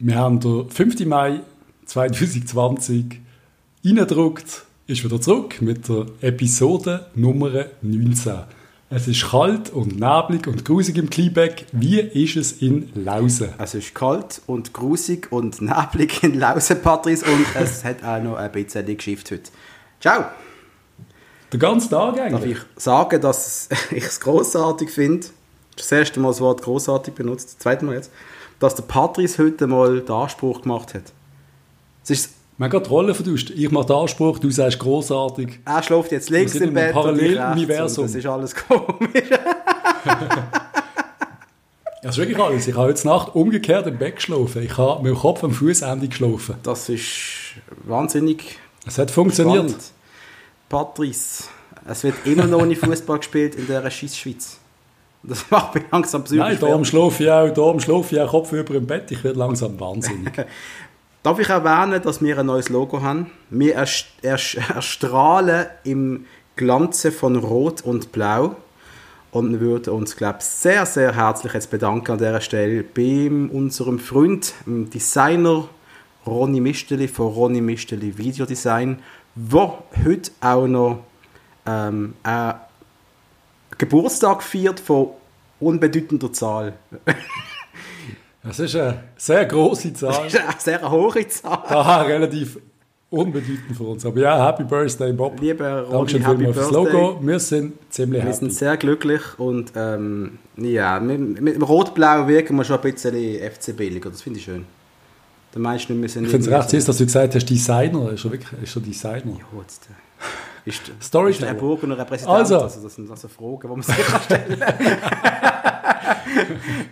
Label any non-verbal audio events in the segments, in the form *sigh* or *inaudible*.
Wir haben den 5. Mai 2020 reingedruckt, ist wieder zurück mit der Episode Nummer 19. Es ist kalt und neblig und grusig im Kleeback. Wie ist es in Lausen? Es ist kalt und grusig und neblig in Lausen, Patrice, und *laughs* es hat auch noch ein bisschen geschifft heute. Ciao! Den ganzen Tag Darf eigentlich? ich sagen, dass *laughs* ich es großartig finde, das erste Mal das Wort großartig benutzt, das zweite Mal jetzt, dass der Patrice heute mal den Anspruch gemacht hat. Es ist, Man hat die Rolle vertauscht. Ich mache den Anspruch, du sagst großartig. er schläft jetzt links im Bett Paralleluniversum. Das ist alles komisch. *laughs* Das ist wirklich alles. Ich habe heute Nacht umgekehrt im Bett geschlafen. Ich habe mit dem Kopf am Fußende geschlafen. Das ist wahnsinnig Es hat funktioniert. spannend. Patrice, es wird immer noch nicht Fußball gespielt in dieser Scheiß-Schweiz. Das *laughs* macht mich langsam psychisch Nein, darum schlafe ich auch, darum schlafe ich auch Kopf über im Bett. Ich werde langsam wahnsinnig. *laughs* Darf ich erwähnen, dass wir ein neues Logo haben? Wir erst- erst- *laughs* erstrahlen im Glanze von Rot und Blau. Und wir würden uns, glaube ich, sehr, sehr herzlich jetzt bedanken an dieser Stelle bei unserem Freund, dem Designer Ronny Misteli von Ronny Misteli Videodesign, der heute auch noch ähm, einen Geburtstag feiert von unbedeutender Zahl. Das ist eine sehr große Zahl. Das ist eine sehr hohe Zahl. Daher relativ unbedeutend für uns. Aber ja, Happy Birthday, Bob. Lieber Ronny, Dankeschön Happy Birthday. Logo. Wir sind ziemlich Wir happy. sind sehr glücklich und ähm, ja, mit, mit dem Rot-Blau wirken wir schon ein bisschen FC billiger. Das finde ich schön. Der meinst du nicht, wir sind Ich finde es recht süß, dass du gesagt hast, Designer. Ist er wirklich ist er Designer? Ja, jetzt, ist, Storyteller. ist der Burgener Repräsentant? Also. Also. das sind also Fragen, die man sich stellen *laughs*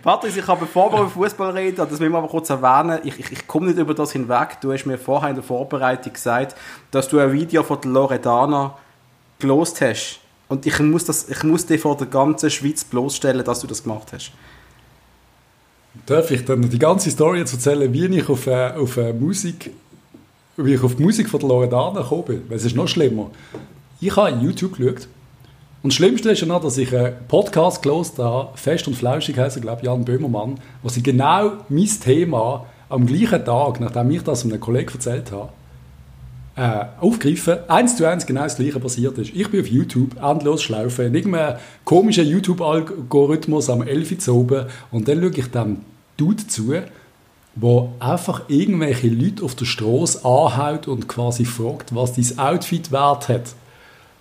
Patrice, ich habe, bevor wir über Fußball reden, das müssen wir aber kurz erwähnen, ich, ich, ich komme nicht über das hinweg. Du hast mir vorher in der Vorbereitung gesagt, dass du ein Video von der Loredana gelost hast. Und ich muss, das, ich muss dir vor der ganzen Schweiz bloßstellen, dass du das gemacht hast. Darf ich dann die ganze Story jetzt erzählen, wie ich auf, äh, auf äh, Musik, wie ich auf die Musik von der Loredana gekommen bin? Weil es ist noch schlimmer. Ich habe in YouTube geschaut und das Schlimmste ist ja noch, dass ich einen Podcast gelesen habe, Fest und Flauschig heißt glaube ich, Jan Böhmermann, wo sie genau mein Thema am gleichen Tag, nachdem ich das einem Kollegen erzählt habe, äh, aufgreifen, eins zu eins genau das gleiche passiert ist. Ich bin auf YouTube endlos schlaufen, in irgendeinem komischen YouTube-Algorithmus am 11 Uhr und dann schaue ich dem Dude zu, wo einfach irgendwelche Leute auf der Straße anhaut und quasi fragt, was dein Outfit wert hat.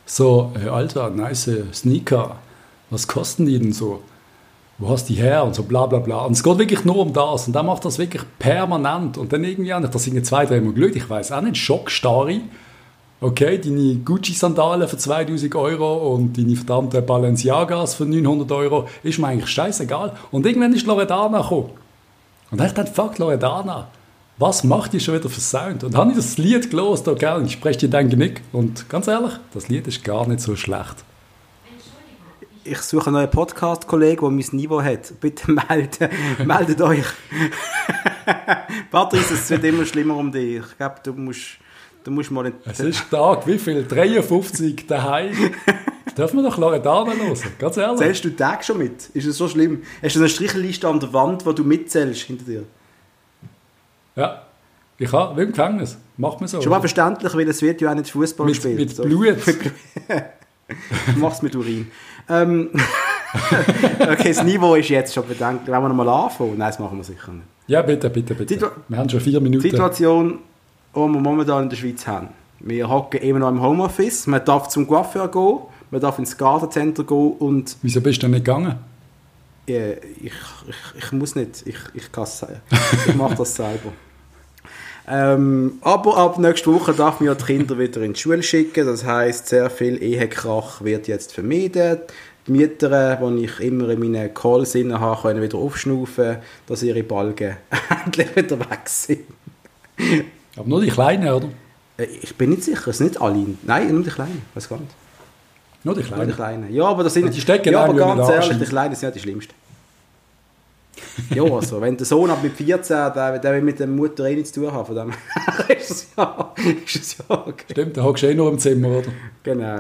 So, hey, Alter, nice Sneaker, was kosten die denn so? Wo hast die her? Und so bla bla bla. Und es geht wirklich nur um das. Und dann macht das wirklich permanent. Und dann irgendwie auch nicht, das sind zwei, drei Mal gelöst. Ich weiß auch nicht, Schockstarre. Okay, deine Gucci-Sandalen für 2000 Euro und deine verdammten Balenciagas für 900 Euro, ist mir eigentlich scheißegal. Und irgendwann ist Loredana gekommen. Und dann ich gedacht, fuck Loredana, was macht die schon wieder für Sound? Und dann habe ich das Lied gelost, okay, und ich spreche dir dein Genick. Und ganz ehrlich, das Lied ist gar nicht so schlecht. Ich suche einen neuen Podcast-Kollegen, der mein Niveau hat. Bitte *laughs* meldet, meldet euch. *laughs* Patrice, es wird immer schlimmer um dich. Ich glaube, du musst, du musst mal... Es ist Tag, wie viel? 53 daheim. *laughs* Dürfen wir doch Loredana hören, ganz ehrlich. Zählst du Tag schon mit? Ist es so schlimm? Hast du eine Strichliste an der Wand, wo du mitzählst hinter dir? Ja, ich habe, wie im Gefängnis. Macht man so. Schon mal verständlich, weil es wird ja auch nicht Fußball mit, gespielt. mit So. Blut. *laughs* Du machst mit Urin. Ähm, *laughs* okay, das Niveau ist jetzt schon bedenkt. Wollen wir nochmal anfangen? Nein, das machen wir sicher nicht. Ja, bitte, bitte, bitte. Situ- wir haben schon vier Minuten. Die Situation, die wir momentan in der Schweiz haben. Wir hocken immer noch im Homeoffice. Man darf zum Coiffeur gehen, man darf ins Gartencenter gehen und Wieso bist du nicht gegangen? äh, ich, ich, ich muss nicht. Ich, ich kann es sagen. Ich mache das selber. *laughs* Ähm, aber ab nächster Woche darf man ja die Kinder wieder in die Schule schicken. Das heißt, sehr viel Ehekrach wird jetzt vermieden. Die Mieter, die ich immer in meinen Calls inne habe, können wieder aufschnaufen, dass ihre Balgen *laughs* endlich wieder weg sind. Aber nur die Kleinen, oder? Äh, Ich bin nicht sicher, es sind nicht alle. Nein, nur die Kleinen. Weiß gar nicht. Nur die Nur die Kleinen. Kleinen. Ja, aber das sind. Die stecken ja, aber ganz ehrlich, die. Kleinen sind ja die schlimmsten. ja, also, wenn der Sohn ab mit 14, der, der will mit der Mutter eh nichts zu tun haben, von dem *laughs* ist es ja, ist es ja okay. Stimmt, da hockst du eh nur im Zimmer, oder? Genau.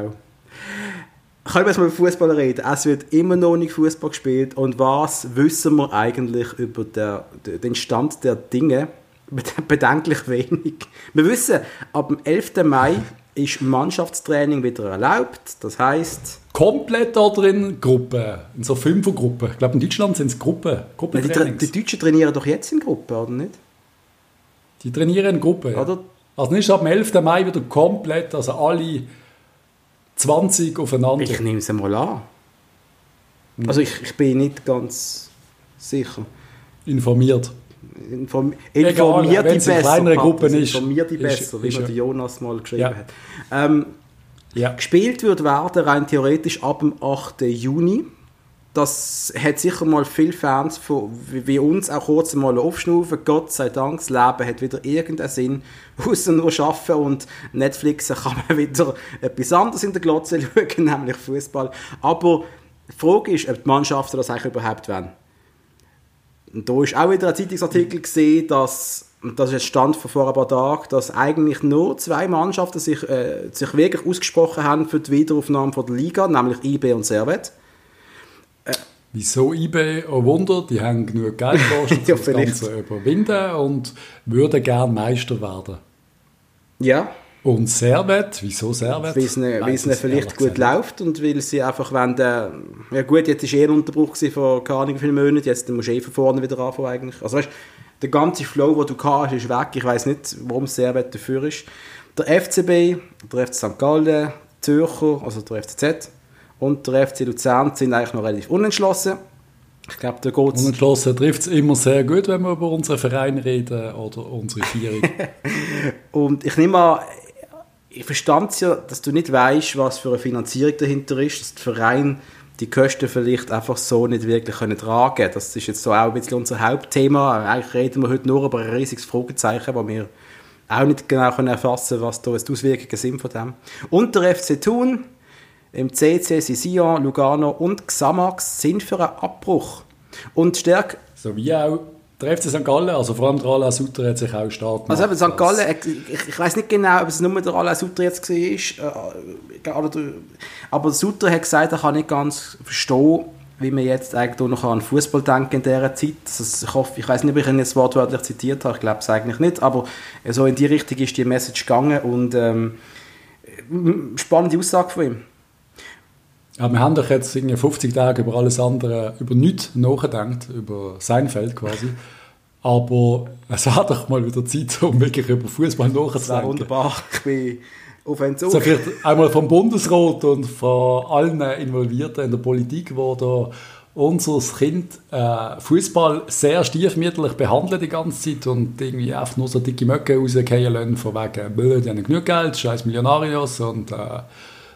können wir jetzt mal über Fußball reden. Es wird immer noch nicht Fußball gespielt. Und was wissen wir eigentlich über der, den Stand der Dinge? *laughs* Bedenklich wenig. Wir wissen, ab dem 11. Mai ist Mannschaftstraining wieder erlaubt. Das heißt Komplett oder in Gruppen? In so Fünfergruppen? Ich glaube, in Deutschland sind es Gruppen. Die, die, Deutschen trainieren doch jetzt in Gruppen, oder nicht? Die trainieren in Gruppen, ja. Oder? Also nicht ab dem 11. Mai wieder komplett, also alle 20 aufeinander. Ich nehme es mal an. Also ich, ich bin nicht ganz sicher. Informiert. Inform informiert Egal, die besser. kleinere Gruppen ist. Informiert die besser, ist, wie ist, man Jonas mal geschrieben ja. hat. Ähm, ja. Gespielt wird werden rein theoretisch ab dem 8. Juni. Das hat sicher mal viele Fans von, wie uns auch kurz mal aufschnaufen. Gott sei Dank, das Leben hat wieder irgendeinen Sinn, außer nur arbeiten und Netflix kann man *laughs* wieder etwas anderes in der Glotze *laughs* schauen, nämlich Fußball. Aber die Frage ist, ob die Mannschaften das eigentlich überhaupt wollen. Und da ist auch wieder ein Zeitungsartikel gesehen, dass das ist jetzt Stand von vor ein paar Tagen, dass eigentlich nur zwei Mannschaften sich, äh, sich wirklich ausgesprochen haben für die Wiederaufnahme von der Liga, nämlich IB und Servet. Äh, Wieso IB? Oh Wunder, die haben genug Geld *laughs* um ja, das Ganze überwinden und würden gerne Meister werden. Ja. Und Servet, wieso Servet? Weil es ihnen, weil es ihnen vielleicht gut läuft und weil sie einfach, wenn der, ja gut, jetzt war eher ein Unterbruch von keine Ahnung wie viele Monaten, jetzt musst du eh von vorne wieder anfangen eigentlich. Also weißt, der ganze Flow, den du hast, ist weg. Ich weiß nicht, warum Servet dafür ist. Der FCB, der FC St. Gallen, Zürcher, also der FCZ und der FC Luzern sind eigentlich noch relativ unentschlossen. Ich glaube, da geht's. Unentschlossen trifft es immer sehr gut, wenn wir über unseren Verein reden oder unsere Vierung. *laughs* und ich nehme an, ich verstand es ja, dass du nicht weißt, was für eine Finanzierung dahinter ist, dass der Verein die Kosten vielleicht einfach so nicht wirklich können tragen können. Das ist jetzt so auch ein bisschen unser Hauptthema. Eigentlich reden wir heute nur über ein riesiges Fragezeichen, wo wir auch nicht genau können erfassen können, was da die Auswirkungen sind von dem. Und der FC Thun, im CC Sion, Lugano und Xamax sind für einen Abbruch. Und stärker... So wie auch der FC St. Gallen, also vor allem der Alain Sutter hat sich auch stark gemacht. Also St. Gallen, ich, ich weiß nicht genau, ob es nur der Alain Sutter jetzt war, äh, aber Sutter hat gesagt, er kann nicht ganz verstehen, wie man jetzt eigentlich noch an Fußball denken in dieser Zeit. Also ich hoffe, ich weiß nicht, ob ich ihn jetzt wortwörtlich zitiert habe, ich glaube es eigentlich nicht, aber so in die Richtung ist die Message gegangen und ähm, spannende Aussage von ihm. Ja, wir haben doch jetzt 50 Tage über alles andere, über nichts nachgedacht, über sein Feld quasi. Aber es war doch mal wieder Zeit, um wirklich über Fußball nachzudenken. Wunderbar. Ich bin auf Entzug. So vielleicht einmal vom Bundesrat und von allen Involvierten in der Politik, wo da unser Kind äh, Fußball sehr stiefmütterlich behandelt die ganze Zeit und irgendwie einfach nur so dicke Möcke rausgehen lassen, von wegen, die haben genug Geld, scheiß Millionarios und äh,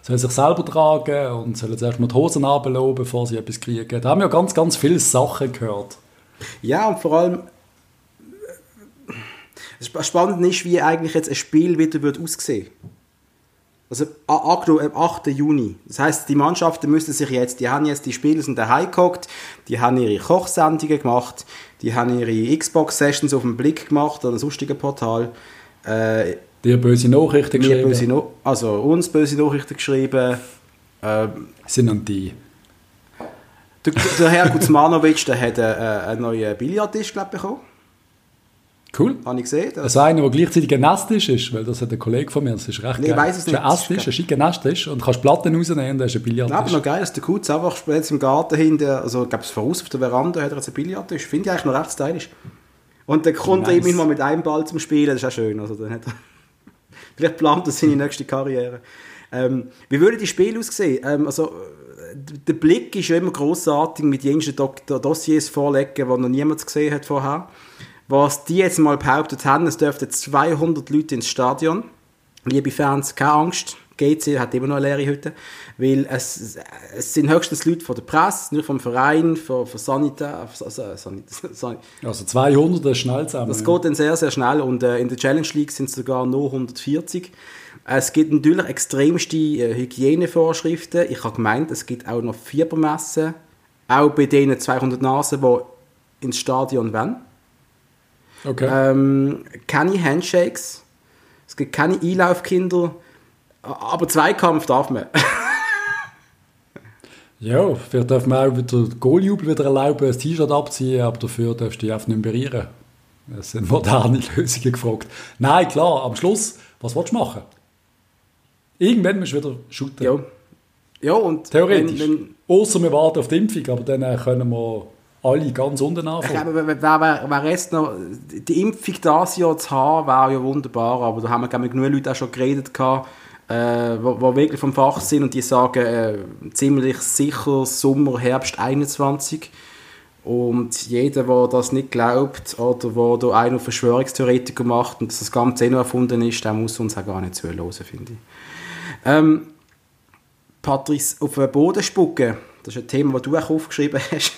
sollen sich selber tragen und sollen zuerst mal die Hosen runterlassen, bevor sie etwas kriegen. Da haben wir ja ganz, ganz viele Sachen gehört. Ja, und vor allem spannend ist, wie eigentlich jetzt ein Spiel wieder wird aussehen also am 8. Juni. Das heißt, die Mannschaften müssen sich jetzt, die haben jetzt die Spiele sind daheim geguckt, die haben ihre Kochsendungen gemacht, die haben ihre Xbox-Sessions auf dem Blick gemacht oder sonstigen Portal. Äh, Dir böse Nachrichten geschrieben. Böse no also uns böse Nachrichten geschrieben. Ähm, sind an die. Der, der Herr Guzmanovic, der hat einen, äh, einen neuen Billardtisch, glaube ich, bekommen. Cool. Habe ich gesehen. Also einer, der gleichzeitig ein Nestisch ist, weil das hat ein Kollege von mir, das ist recht nee, geil. Ich weiss es nicht. Ein Esstisch, ein Nestisch und du kannst Platten rausnehmen und dann ist ein Billardtisch. Ja, aber noch geil, dass der Kutz einfach jetzt im Garten hinter, also ich glaube es voraus auf der Veranda hat er jetzt ein Billardtisch. Finde ich eigentlich noch recht stylisch. Und dann kommt nice. er immer mal mit einem Ball zum Spielen, das ist auch schön. Also dann hat er Vielleicht plant er seine nächste Karriere. Ähm, wie würde die Spiel aussehen? Ähm, also, der Blick ist ja immer großartig mit jenen Dossiers vorlegen, die noch niemand gesehen hat vorher. Was die jetzt mal behauptet haben, es dürften 200 Leute ins Stadion. Liebe Fans, keine Angst. GC hat immer noch eine leere Hütte, weil es, es sind höchstens Leute von der Presse, nicht vom Verein, von, von Sanitär, also, Sanitär, also 200 *laughs* ist schnell zusammen. Das geht dann sehr, sehr schnell und äh, in der Challenge League sind es sogar nur 140. Es gibt natürlich extremste äh, Hygienevorschriften. Ich habe gemeint, es gibt auch noch Fiebermessen, auch bei denen 200 Nasen, die ins Stadion wollen. Okay. Ähm, keine Handshakes, es gibt keine Einlaufkinder, aber Zweikampf darf man. *laughs* Ja, vielleicht dürfen wir auch wieder den Goaljubel wieder erlauben, das T-Shirt abziehen, aber dafür darfst du dich einfach nicht mehr berühren. Das sind moderne *laughs* Lösungen gefragt. Nein, klar, am Schluss, was willst du machen? Irgendwann musst du wieder shooten. Ja. Ja, und Theoretisch. Wenn, wenn, Außer wir warten auf die Impfung, aber dann äh, können wir alle ganz unten ich anfangen. glaube, wer, wer, wer, wer jetzt noch, die Impfung dieses Jahr zu haben, wäre ja wunderbar, aber da haben wir glaube ich, genug Leute auch schon geredet, gehabt, äh, wo, wo wirklich vom Fach sind und die sagen äh, ziemlich sicher Sommer, Herbst 21. Und jeder, der das nicht glaubt oder der da einen auf Verschwörungstheoretiker macht und das Ganze eh noch erfunden ist, der muss uns auch gar nicht zuhören, finde ich. Ähm, Patrice, auf den Boden spucken, das ist ein Thema, das du auch aufgeschrieben *laughs* hast.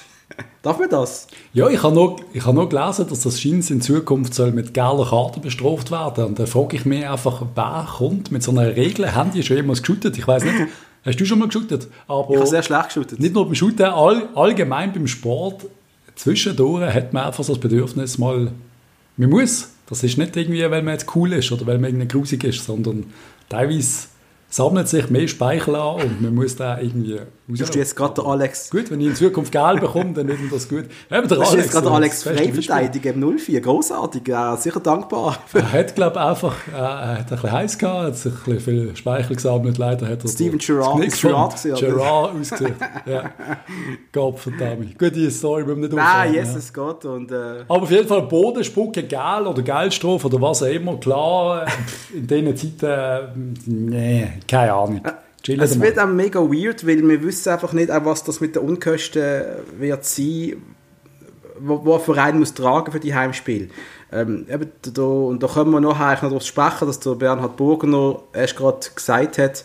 Darf man das? Ja, ich habe noch, ich habe noch gelesen, dass das Scheins in Zukunft soll mit gelber Karte bestraft werden. Und da frage ich mich einfach, wer kommt mit so einer Regel? Haben die schon jemals geshootet? Ich weiß nicht. Hast du schon mal geshootet? Aber Ich habe sehr schlecht geshootet. nicht nur beim Shooten, all, allgemein beim Sport. Zwischendurch hat man einfach so das Bedürfnis, mal, man muss. Das ist nicht irgendwie, weil man jetzt cool ist oder weil man irgendwie grusig ist, sondern teilweise sammelt sich mehr Speichel an und man muss da irgendwie Bist du jetzt gerade der Alex? Gut, wenn ich in Zukunft Geld bekomme, dann ist das gut. Eben der Das ist jetzt gerade äh, Alex im 04. Großartig, ja, sicher dankbar. *laughs* Er hat, glaube ich, einfach äh, er hat ein bisschen heiß gehabt, hat sich ein bisschen viel Speichel gesammelt. Leider hat er Steven Gerrard- oder? Gerrard ausgesucht. ja. Gott verdammt. Gute Story, müssen wir nicht Nein, yes, ja. Und, äh, Aber auf jeden Fall Bodenspucken, Gel oder Geldstrafe oder was auch immer, klar, äh, in diesen Zeiten, äh, nee, keine Ahnung. Chillen es wird auch mega weird, weil wir wissen einfach nicht, auch, was das mit den Unkosten wird sein, wo, wo ein Verein muss tragen für die Heimspiele. Ähm, eben da, und da können wir nachher noch darauf sprechen, dass der Bernhard Burgener erst gerade gesagt hat,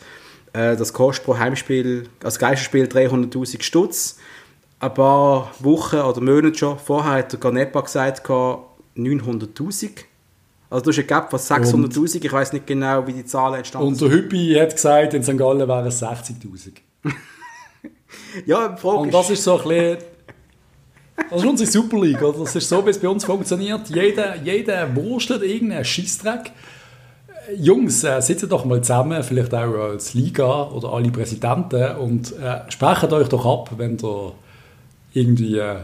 äh, das kostet pro Heimspiel, als Geisterspiel 300'000 Stutz. Ein paar Wochen oder Monate schon vorher hat der Ganepa gesagt, gehabt, 900'000. Also du hast ein Gap von 600'000, ich weiß nicht genau, wie die Zahlen entstanden Und der Hüppi hat gesagt, in St. Gallen wären es 60'000. *laughs* Ja, die Frage Und das ist so ein bisschen. Das ist unsere Super League, oder? Das ist so, wie es bei uns funktioniert. Jeder, jeder wurstet irgendeinen Schissdreck. Jungs, äh, sitzen doch mal zusammen, vielleicht auch als Liga oder alle Präsidenten und äh, sprecht euch doch ab, wenn ihr irgendwie äh,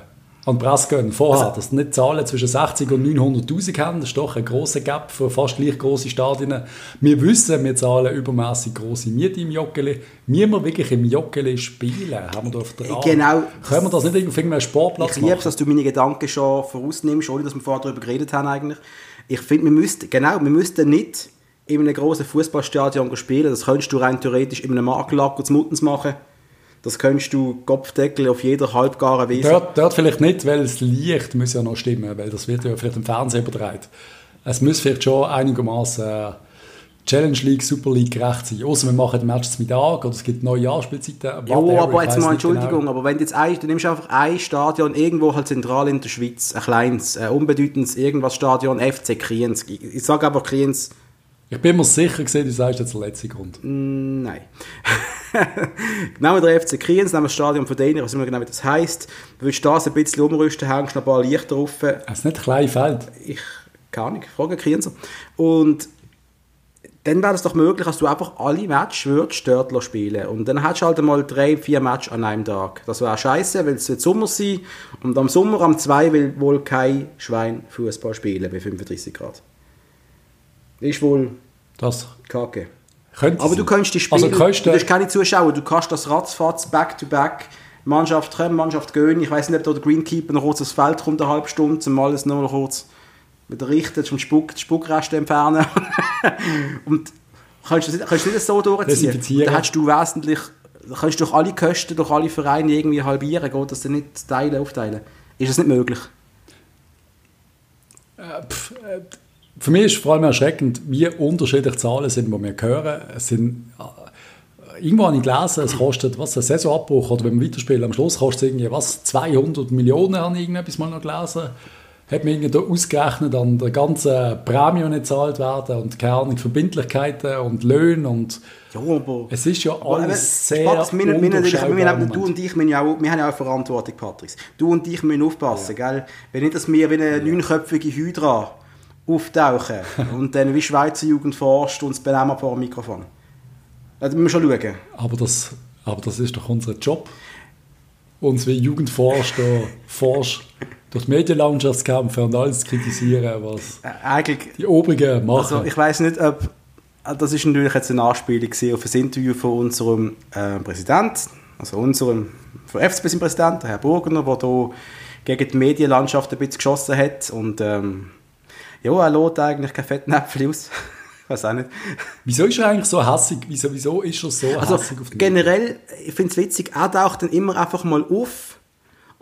an gehen. Vorher, dass ihr nicht Zahlen zwischen 60 und 900'000 haben. Das ist doch ein grosser Gap für fast gleich grosse Stadien. Wir wissen, wir zahlen übermäßig grosse Miete im Joggeli. Müssen wir wirklich im Joggeli spielen? Haben wir da auf der? Genau. Können wir das nicht irgendwie auf irgendeinem Sportplatz Ich liebe es, machen? dass du meine Gedanken schon vorausnimmst, ohne dass wir vorher darüber geredet haben eigentlich. Ich finde, wir müssten, genau, wir müssten nicht in einem grossen Fußballstadion spielen. Das könntest du rein theoretisch in einem Makellager zu Muttens machen. Das könntest du Kopfdeckel auf jeder halbgaren Wiese. Dort, dort vielleicht nicht, weil das Licht muss ja noch stimmen, weil das wird ja vielleicht im Fernsehen übertragen. Es muss vielleicht schon einigermaßen äh, Challenge League, Super League gerecht sein. Außer wir machen den Match zum Mittag oder es gibt neue Anspielzeiten. Ja, aber jetzt mal nicht Entschuldigung, genau. aber wenn du jetzt ein, du nimmst einfach ein Stadion irgendwo halt zentral in der Schweiz, ein kleines, ein unbedeutendes irgendwas Stadion, FC Kriens. Ich, ich sage aber Kriens, Ich bin mir sicher gesehen, du sagst jetzt der letzte Grund. Nein. *laughs* wir den FC Kriens, wir das Stadion von weiß nicht mehr genau, wie das heisst. Du willst das ein bisschen umrüsten, hängst noch ein paar Lichter drauf. Es ist nicht ein kleines Feld. Ich, keine Ahnung, frage Krienser. Und dann wäre es doch möglich, dass du einfach alle Matches würdest dort spielen Und dann hättest du halt mal drei, vier Matches an einem Tag. Das wäre scheiße, weil es wird Sommer sein. Und am Sommer, am 2 will wohl kein Schwein Fußball spielen bei 35 Grad. Ist wohl Das kacke. könnte Aber du kannst die Spiele, Also kannst du du, hast keine Zuschauer, du kannst das ratzfatz back-to-back, Mannschaft kommen, Mannschaft gehen. Ich weiß nicht, ob da der Greenkeeper noch kurz aufs Feld kommt, eine halbe Stunde, zum alles nur noch kurz wieder richten, zum Spuck, Spuckreste entfernen. *laughs* Und kannst du kannst du nicht so durchziehen. Dann hättest du wesentlich, kannst du durch alle Kosten, durch alle Vereine irgendwie halbieren, geht das dann nicht teilen, aufteilen. Ist das nicht möglich? Pff, äh, Für mich ist vor allem erschreckend, wie unterschiedlich die Zahlen sind, die wir hören. Es sind, äh, irgendwo habe ich gelesen, es kostet, was, ein Saisonabbruch oder wenn wir weiterspielen, am Schluss kostet es irgendwie, was, 200 Millionen, habe ich irgendetwas mal noch gelesen. Hat mir irgendwie da ausgerechnet an der ganzen Prämie, die nicht gezahlt werden und keine Ahnung, Verbindlichkeiten und Löhne und Ja, aber... es ist ja Aber, alles äh, sehr Patrick, wir, du und ich, wir, ja auch, wir haben ja auch Verantwortung, Patrick. Du und ich müssen aufpassen, gell? Wenn nicht, dass wir wie eine neunköpfige Hydra auftauchen *laughs* und dann wie Schweizer Jugend forscht und uns benehmen vor dem Mikrofon. Da müssen wir schon schauen. Aber das, aber das ist doch unser Job. uns wie Jugendforscher *laughs* forscht durch die Medienlandschaftskämpfe und alles kritisieren, was Äh, Eigentlich, die Obrigen machen. also ich weiß nicht, ob äh, das ist natürlich jetzt eine Anspielung auf ein Interview von unserem äh, Präsident, also unserem von FCB Präsident, der Herr Burgener, der hier gegen die Medienlandschaft ein bisschen geschossen hat und ähm, ja, er lädt eigentlich kein Fettnäpfchen aus. ich *laughs* weiß auch nicht. wieso ist er eigentlich so hässig? Wieso, wieso ist er so Also hässig auf die generell, ich finde es witzig, er taucht dann immer einfach mal auf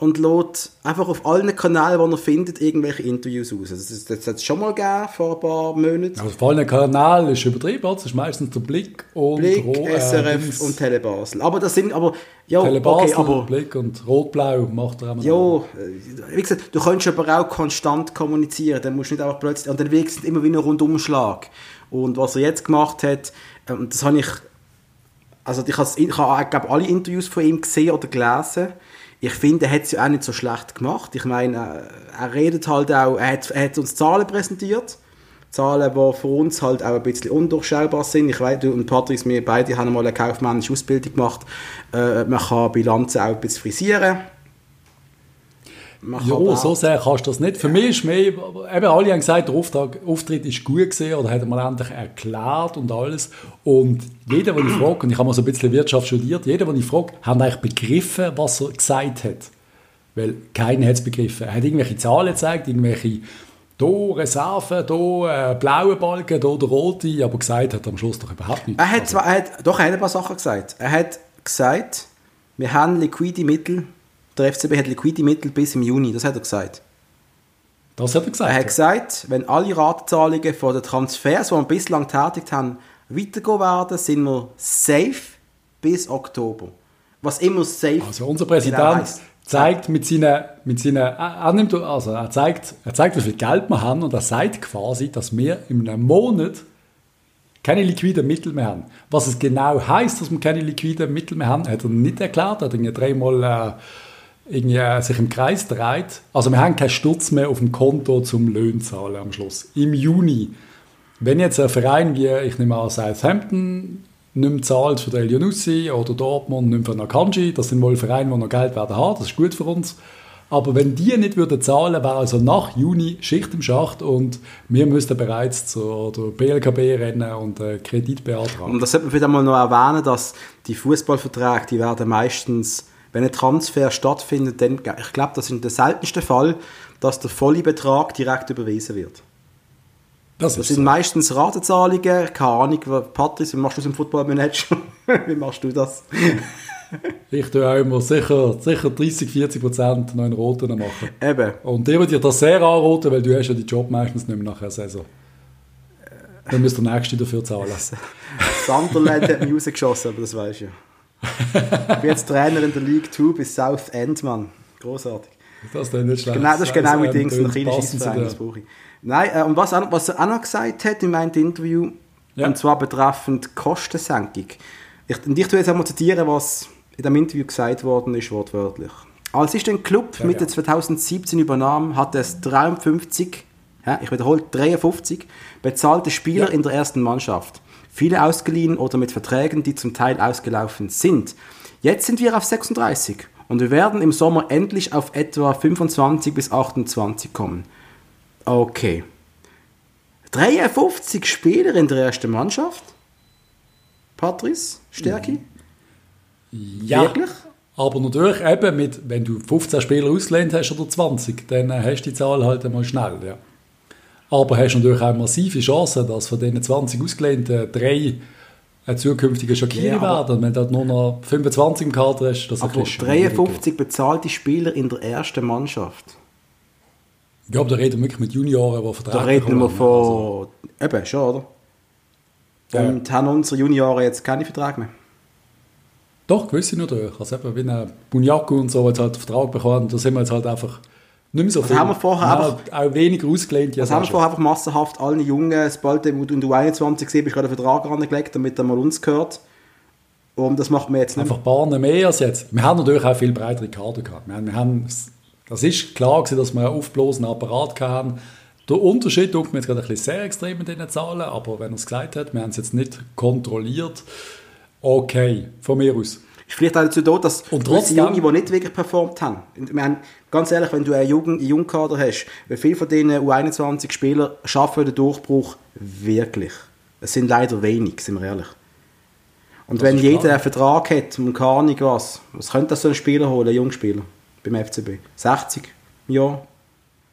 und lädt einfach auf allen Kanälen, die er findet, irgendwelche Interviews aus. Also das, das hat es schon mal gegeben, vor ein paar Monaten. Also vor allem der Kanal ist übertrieben, das ist meistens der Blick und Blick, Ro- äh, SRF Dings. und Tele Basel. Aber das sind, aber, ja, Tele Basel, okay, aber, Blick und Rot-Blau macht er auch noch. ja, äh, wie gesagt, du kannst aber auch konstant kommunizieren, dann musst du nicht einfach plötzlich, und dann wirkst immer wie ein Rundumschlag. Und was er jetzt gemacht hat, ähm, das habe ich, also ich habe, ich habe glaube alle Interviews von ihm gesehen oder gelesen. Ich finde, er hat es ja auch nicht so schlecht gemacht. Ich meine, äh, er redet halt auch, er hat, er hat uns Zahlen präsentiert. Zahlen, die für uns halt auch ein bisschen undurchschaubar sind. Ich weiß, du und Patrick, wir beide haben mal eine kaufmännische Ausbildung gemacht. Äh, man kann Bilanzen auch ein bisschen frisieren. Man Ja, so sehr kannst du das nicht. Für mich ist mehr, eben alle haben gesagt, der Auftrag, Auftritt ist gut gesehen oder hat er mal endlich erklärt und alles. Und jeder, den ich frage, und ich habe mal so ein bisschen Wirtschaft studiert, jeder, den ich frage, hat eigentlich begriffen, was er gesagt hat. Weil keiner hat es begriffen. Er hat irgendwelche Zahlen gezeigt, irgendwelche hier Reserven, hier äh, blaue Balken, hier der rote, aber gesagt hat am Schluss doch überhaupt nichts. Er hat, zwar, er hat, doch, ein paar Sachen gesagt. Er hat gesagt, wir haben liquide Mittel, der FCB hat liquide Mittel bis im Juni, das hat er gesagt. das hat er gesagt. Er hat gesagt, wenn alle Ratenzahlungen von den Transfers, die wir bislang getätigt haben, weitergehen werden, sind wir safe bis Oktober. Was immer safe Also unser genau Präsident heisst. zeigt mit seinen, mit seinen er, nimmt, also er zeigt, er zeigt, wie viel Geld wir haben und er sagt quasi, dass wir in einem Monat keine liquiden Mittel mehr haben. Was es genau heißt, dass wir keine liquiden Mittel mehr haben, hat er nicht erklärt. Er hat irgendwie dreimal äh, irgendwie, äh, sich im Kreis dreht. Also wir haben keinen Sturz mehr auf dem Konto zum Löhnzahlen am Schluss. Im Juni. Wenn jetzt ein Verein wie, ich nehme an, Southampton nicht mehr zahlt für den Elionussi oder Dortmund nicht mehr für Nakanji, das sind wohl Vereine, die noch Geld werden haben, das ist gut für uns. Aber wenn die nicht würden zahlen, wäre also nach Juni Schicht im Schacht und wir müssten bereits zur BLKB rennen und äh, Kredit beantragen. Und das sollte man vielleicht einmal noch erwähnen, dass die Fußballverträge, die werden meistens, wenn ein Transfer stattfindet, dann, ich glaube, das ist der seltenste Fall, dass der volle Betrag direkt überwiesen wird. Das Das sind so. meistens Ratenzahlungen, keine Ahnung, Patrice, wie machst du das im Football-Manager? *laughs* wie machst du das? *laughs* Ich tue auch immer sicher, sicher 30, 40 Prozent noch in Roten machen. Eben. Und ich würde dir das sehr anraten, weil du hast ja die Job meistens nicht mehr nach einer Saison. Dann müsst der Nächste dafür zahlen. *laughs* Sunderland hat mich rausgeschossen, aber das weißt du ja. Ich bin jetzt Trainer in der League 2 bis South End, Mann. Großartig. Das ist nicht schlecht. Genau, das ist genau mein Also, Ding, so ein ähm, kleiner Scheissverein, das brauche ich. Nein, äh, und was, er- was er auch noch gesagt hat in meinem Interview, Ja. und zwar betreffend Kostensenkung. Ich, und ich tue jetzt einmal zitieren, was in dem Interview gesagt worden ist, wortwörtlich. Als ich den Club Ja, Mitte ja. 2017 übernahm, hatte es 53, ja, ich wiederhole, 53 bezahlte Spieler in der ersten Mannschaft. Viele ausgeliehen oder mit Verträgen, die zum Teil ausgelaufen sind. Jetzt sind wir auf 36 und wir werden im Sommer endlich auf etwa 25 bis 28 kommen. Okay. 53 Spieler in der ersten Mannschaft? Patrice, Stärke? Ja, Wirklich? aber natürlich eben, mit, wenn du 15 Spieler ausgelehnt hast oder 20, dann äh, hast du die Zahl halt einmal schnell. Ja. Aber hast natürlich auch massive Chancen, dass von diesen 20 Ausgelehnten drei ein zukünftiger Shakiri Ja, werden. Wenn du halt nur noch 25 im Kader hast, das ist Aber bisschen 53 bezahlte Spieler in der ersten Mannschaft. Ja, aber da reden wir wirklich mit Junioren, die Verträge Da reden wir von. Eben, schon, oder? Ja. Und haben unsere Junioren jetzt keine Verträge mehr? Doch, gewisse natürlich. Also eben wie ein Bunyaku und so, die jetzt halt einen Vertrag bekommen, da sind wir jetzt halt einfach nicht mehr so Also haben wir vorher haben einfach- auch weniger ausgelehnt. Das haben wir vorher einfach massenhaft allen Jungen, sobald du in du 21 siehst, bist gerade einen Vertrag angelegt, damit er mal uns gehört. Und das macht man jetzt nicht. Einfach Bahnen mehr als jetzt. Wir haben natürlich auch viel breitere Kader gehabt. Wir haben, wir haben, das ist klar gewesen, dass wir einen aufblasenden Apparat hatten. Der Unterschied tut mir jetzt gerade ein bisschen sehr extrem mit diesen Zahlen, aber wenn er es gesagt hat, wir haben es jetzt nicht kontrolliert. Okay, von mir aus. Ist vielleicht auch dazu da, dass Und trotzdem- Junge, die nicht wirklich performt haben. Ich meine, ganz ehrlich, wenn du einen Jugend, Jungkader hast, wie viele von diesen U21-Spielern schaffen den Durchbruch wirklich? Es sind leider wenig, sind wir ehrlich. Und Das wenn jeder klar. einen Vertrag hat und keine Ahnung was, was könnte das so ein Spieler holen, ein Jungspieler beim FCB? 60 im Jahr?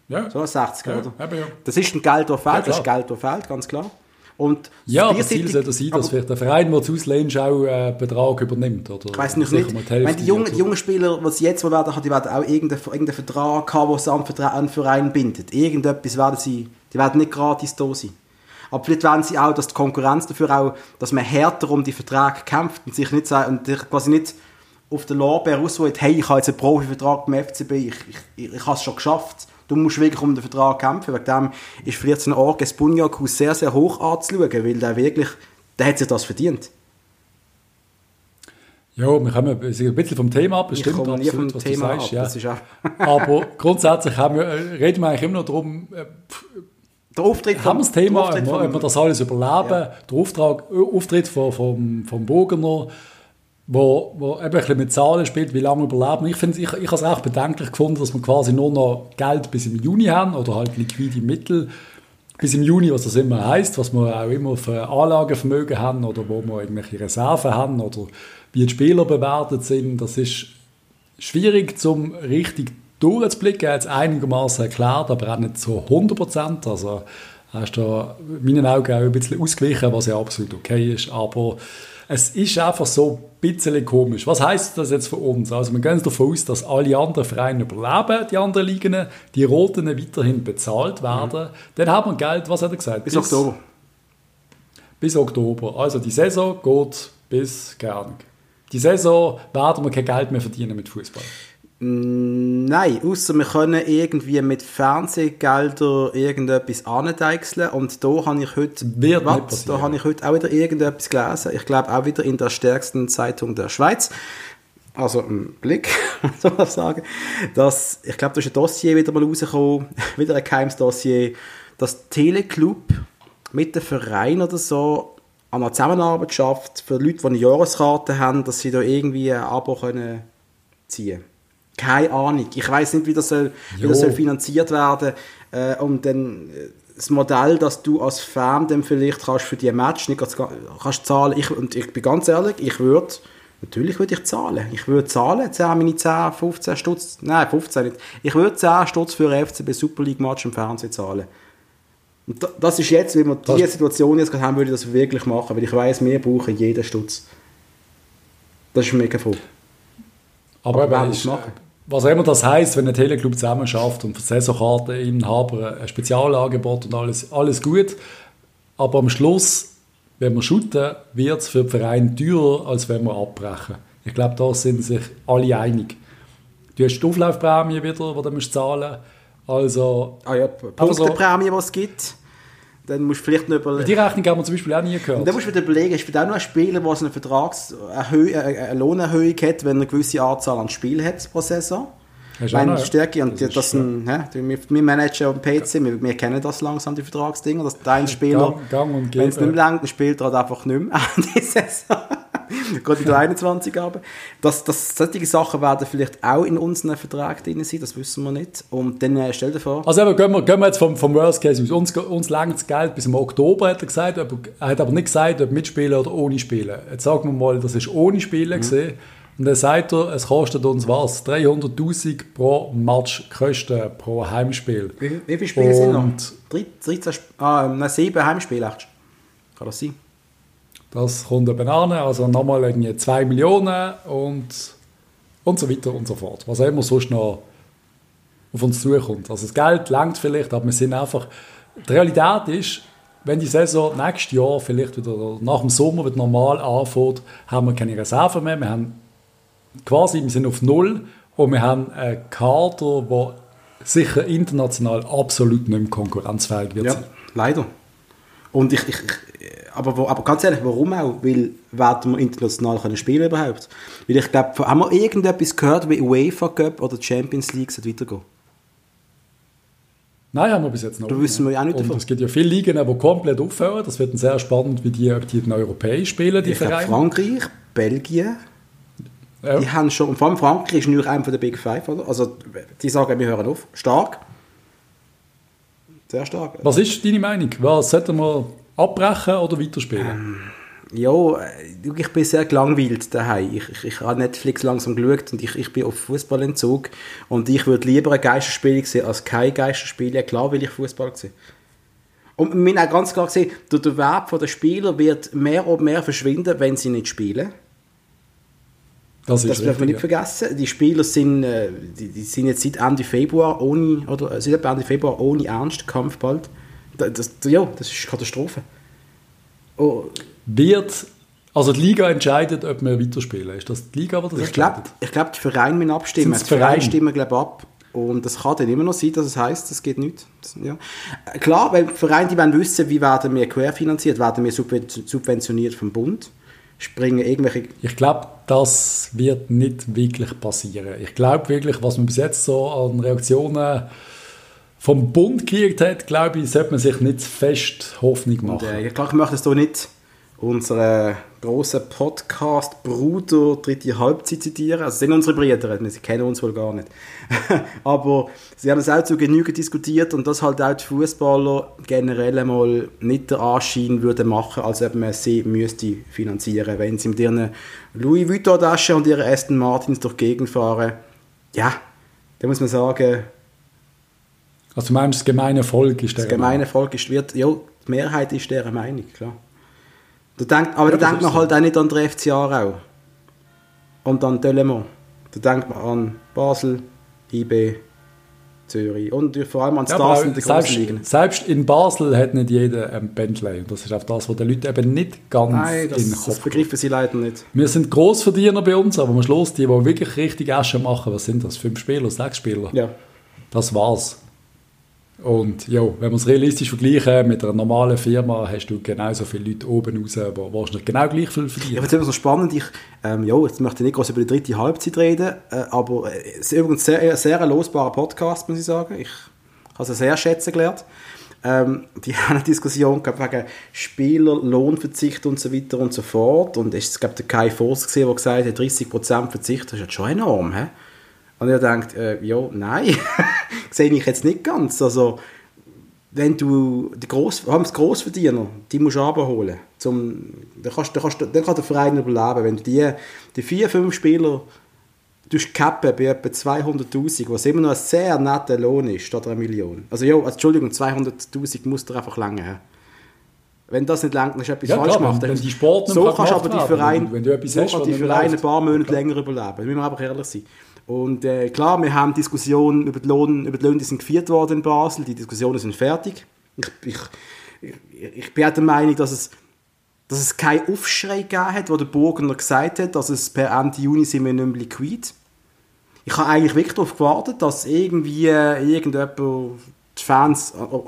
Ja, So 60, ja, oder? eben, ja. Das ist ein Geld, das fehlt, Ja, das ist. Geld, das fehlt, ganz klar. Und ja aber gleichzeitig- Ziel sollte sein, dass vielleicht der Verein, der es auslehnt, auch äh, einen Betrag übernimmt. Oder Ich weiß nicht. mal Ich meine, die jungen, jungen Spieler, die sie jetzt werden, die werden auch irgendeinen, irgendeinen Vertrag haben, den sie an den Verein bindet. Irgendetwas werden sie, die werden nicht gratis da sein. Aber vielleicht werden sie auch, dass die Konkurrenz dafür auch, dass man härter um die Verträge kämpft und sich nicht und sich quasi nicht auf den Lorbeer ausruht, hey, ich habe jetzt einen Profivertrag beim FCB, ich, ich, ich, ich habe es schon geschafft. Du musst wirklich um den Vertrag kämpfen. Wegen dem ist vielleicht so ein Orges Bunyaku sehr, sehr hoch anzuschauen, weil der wirklich, der hat sich das verdient. Ja, wir kommen ein bisschen vom Thema ab, das Ich stimmt komme nie absolut, vom was Thema du sagst. ab, Ja. das ist auch- *laughs* Aber grundsätzlich wir, äh, reden wir eigentlich immer noch darum, äh, Der Auftritt haben wir das Thema, ob wir, vom- das alles überleben. Ja. Der Auftrag, äh, Auftritt von, vom, vom Bogener, wo, wo eben ein bisschen mit Zahlen spielt, wie lange überleben. Ich, finde, ich, ich habe es auch bedenklich gefunden, dass wir quasi nur noch Geld bis im Juni haben oder halt liquide Mittel bis im Juni, was das immer heißt, was wir auch immer für Anlagevermögen haben oder wo wir irgendwelche Reserven haben oder wie die Spieler bewertet sind. Das ist schwierig zum richtig durchzublicken. Es einigermaßen erklärt, aber auch nicht zu 100 Prozent. Also ist da in meinen Augen auch ein bisschen ausgewichen, was ja absolut okay ist. Aber es ist einfach so ein bisschen komisch. Was heißt das jetzt für uns? Also wir gehen davon aus, dass alle anderen Vereine überleben, die anderen Ligen, die Roten weiterhin bezahlt werden. Dann haben wir Geld, was hat er gesagt? Bis Oktober. Bis Oktober. Also die Saison geht bis, keine Ahnung. Die Saison werden wir kein Geld mehr verdienen mit Fußball. Mm, Nein, außer wir können irgendwie mit Fernsehgeldern irgendetwas andeichseln und da habe ich heute, Wird passieren. da habe ich heute auch wieder irgendetwas gelesen. Ich glaube auch wieder in der stärksten Zeitung der Schweiz. Also im Blick, *laughs* soll man sagen. Dass, ich glaube, da ist ein Dossier wieder mal rausgekommen, *laughs* wieder ein geheimes Dossier, dass Teleclub mit dem Verein oder so an einer Zusammenarbeit schafft für Leute, die eine Jahreskarte haben, dass sie da irgendwie ein Abo können ziehen Keine Ahnung. Ich weiß nicht, wie das, soll, wie das soll finanziert werden äh, Und dann äh, das Modell, dass du als Fan dann vielleicht kannst für die Match nicht ganz, kannst zahlen. Ich, und ich bin ganz ehrlich, ich würde, natürlich würde ich zahlen. Ich würde zahlen, 10, meine 10, 15 Stutz, nein, 15 nicht. Ich würde 10 Stutz für ein FCB Super League Match im Fernsehen zahlen. Und da- das ist jetzt, wenn wir diese Situation jetzt gerade haben, würde ich das wirklich machen, weil ich weiß, wir brauchen jeden Stutz. Das ist mega froh. Aber, Aber eben muss ist, machen? Was immer das heißt, wenn ein Teleclub zusammen schafft und für Saisonkarteninhaber ein Spezialangebot und alles, alles gut. Aber am Schluss, wenn wir shooten, wird es für den Verein teurer, als wenn wir abbrechen. Ich glaube, da sind sich alle einig. Du hast die Auflaufprämie wieder, die du musst zahlen Also, Ah ja, Aber so- Punkteprämie, die es gibt. Dann musst du vielleicht noch überlegen. die Rechnung haben wir zum Beispiel auch nie Und gehört. dann musst du wieder überlegen, ist vielleicht auch noch ein Spieler, der eine Vertragserhöhung, eine Lohnerhöhung hat, wenn er eine gewisse Anzahl an Spielen hat pro Saison. Meine, ja? Stärke, und Das das, sind, hä, wir, wir managen dem PC, wir, wir kennen das langsam, die Vertragsdinger, dass der eine Spieler, und wenn es nicht mehr langt, spielt er halt einfach nicht mehr *laughs* an die Saison. *laughs* Geht in der 21 aber. Das, das, solche Sachen werden vielleicht auch in unseren Verträgen drin sein, das wissen wir nicht. Und dann äh, stell dir vor, Also eben, gehen, wir, gehen wir jetzt vom, vom Worst Case aus. Uns, uns langt das Geld bis im Oktober, hat er gesagt. Aber, er hat aber nicht gesagt, ob mitspielen oder ohne spielen. Jetzt sagen wir mal, das ist ohne Spielen gesehen. Und dann sagt er, es kostet uns was? 300'000 pro Match Kosten pro Heimspiel. wie, wie viele Spiele sind noch? Und 13, Sp- ah, ähm, nein, 7 Heimspiele, echt. Kann das sein? Das kommt eine Banane, also nochmal irgendwie 2 Millionen und, und so weiter und so fort. Was immer sonst noch auf uns zukommt. Also das Geld langt vielleicht, aber wir sind einfach... Die Realität ist, wenn die Saison nächstes Jahr vielleicht wieder nach dem Sommer wieder normal anfängt, haben wir keine Reserven mehr. Wir haben quasi, wir sind auf Null und wir haben einen Kader, der sicher international absolut nicht mehr konkurrenzfähig wird Ja, leider. Und ich, ich, ich aber, wo, aber ganz ehrlich, warum auch? Weil werden wir international können spielen überhaupt? Weil ich glaube, haben wir irgendetwas gehört, wie UEFA Cup oder Champions League sollte weitergehen? Nein, haben wir bis jetzt noch. Da wissen wir ja auch nicht Und davon. es gibt ja viele Ligen, die komplett aufhören. Das wird dann sehr spannend, wie die, den Europäisch spielen, die Ich Vereine. Frankreich, Belgien, Ja. Die haben schon, und vor allem Frankreich ist natürlich einer der Big Five, oder? Also, die sagen, wir hören auf. Stark. Sehr stark. Was ist deine Meinung? Was sollten wir abbrechen oder weiterspielen? Ähm, ja, ich bin sehr gelangweilt daheim. Ich, ich, ich habe Netflix langsam geschaut und ich, ich bin auf Fußballentzug und ich würde lieber ein Geisterspiel sehen als kein Geisterspiel. Ja, klar will ich Fußball sehen. Und wir haben auch ganz klar gesehen, der Wert der Spieler wird mehr und mehr verschwinden, wenn sie nicht spielen. Das, das dürfen wir nicht vergessen. Die Spieler sind, äh, die, die, sind jetzt seit Ende Februar ohne, oder äh, seit Ende Februar ohne Ernstkampf bald. Das, das, ja, das ist Katastrophe. Oh. Wird, also die Liga entscheidet, ob wir weiterspielen. Ist das die Liga, die das ich glaube, ich glaub, die Vereine müssen abstimmen. Die Vereine stimmen, glaube ab. Und das kann dann immer noch sein, dass es heißt, das geht nicht. Ja. Klar, weil Vereine die wollen wissen, wie werden wir querfinanziert, werden wir subventioniert vom Bund springen irgendwelche... Ich glaube, das wird nicht wirklich passieren. Ich glaube wirklich, was man bis jetzt so an Reaktionen vom Bund gekriegt hat, glaube ich, sollte man sich nicht fest Hoffnung machen. Und, äh, ich glaube, ich möchte es hier nicht unseren großen Podcast-Bruder dritte Halbzeit zitieren. Also sind unsere Brüder, sie kennen uns wohl gar nicht. *laughs* Aber sie haben es auch zu Genüge diskutiert und dass halt auch die Fußballer generell mal nicht den Anschein würden machen, als ob man sie müsste finanzieren. Wenn sie mit ihren Louis Vuitton-Taschen und ihren Aston Martins durch die Gegend fahren, ja, da muss man sagen... Also du meinst, das gemeine Volk ist der Das gemeine Volk ist, wird, ja, die Mehrheit ist deren Meinung, klar. Da denkt, aber ja, da denkt man halt auch nicht an den FC Aarau. Und an Delemont. Da denkt man an Basel, IB, Zürich und vor allem an ja, Stars in der selbst, Ligen. Selbst in Basel hat nicht jeder ein Bentley. Und das ist auch das, was die Leute eben nicht ganz Nein, das, in den Kopf das begreifen sie leider nicht. Wir sind Grossverdiener bei uns, aber am Schluss, die, die wirklich richtig Asche machen, was sind das? Fünf Spieler, sechs Spieler? Ja. Das war's. Und ja, wenn man es realistisch vergleichen mit einer normalen Firma, hast du genauso viele Leute oben raus, die wahrscheinlich genau gleich viel verdienen. Ja, das ist so spannend. Ich, ähm, ja, jetzt möchte ich nicht groß über die dritte Halbzeit reden, äh, aber es ist übrigens ein sehr, sehr losbarer Podcast, muss ich sagen. Ich habe es sehr schätzen gelernt. Ähm, die *laughs* haben eine Diskussion gehabt wegen Spieler, Lohnverzicht und so weiter und so fort. Und es gab Kai Voss gesehen, der gesagt hat, 30% Verzicht, das ist schon enorm. He? Und er denkt, äh, ja, nein, *laughs* *laughs* sehe ich jetzt nicht ganz. Also, wenn du die Gross, vor allem die Grossverdiener, die musst du abholen. Zum, dann, kannst, dann, kannst, dann kann der Verein überleben. Wenn du die, die vier, fünf Spieler du cappen bei etwa 200'000, was immer noch ein sehr netter Lohn ist, statt einer Million. Also ja, also, Entschuldigung, 200'000 muss dir einfach länger wenn das nicht langt, dann ist etwas ja, falsch gemacht. Wenn, wenn die Sport so kannst du aber die Vereine, wenn du etwas so hast, die Vereine ein paar Monate länger überleben. Da müssen wir einfach ehrlich sein. Und äh, klar, wir haben Diskussionen über die, Lohn, über die Löhne, die sind geführt worden in Basel. Die Diskussionen sind fertig. Ich, ich, ich, bin der Meinung, dass es, dass es keinen Aufschrei gegeben hat, wo der Burgener gesagt hat, dass es per Ende Juni sind wir nicht mehr liquid. Ich habe eigentlich wirklich darauf gewartet, dass irgendwie äh, irgendjemand die Fans äh, äh,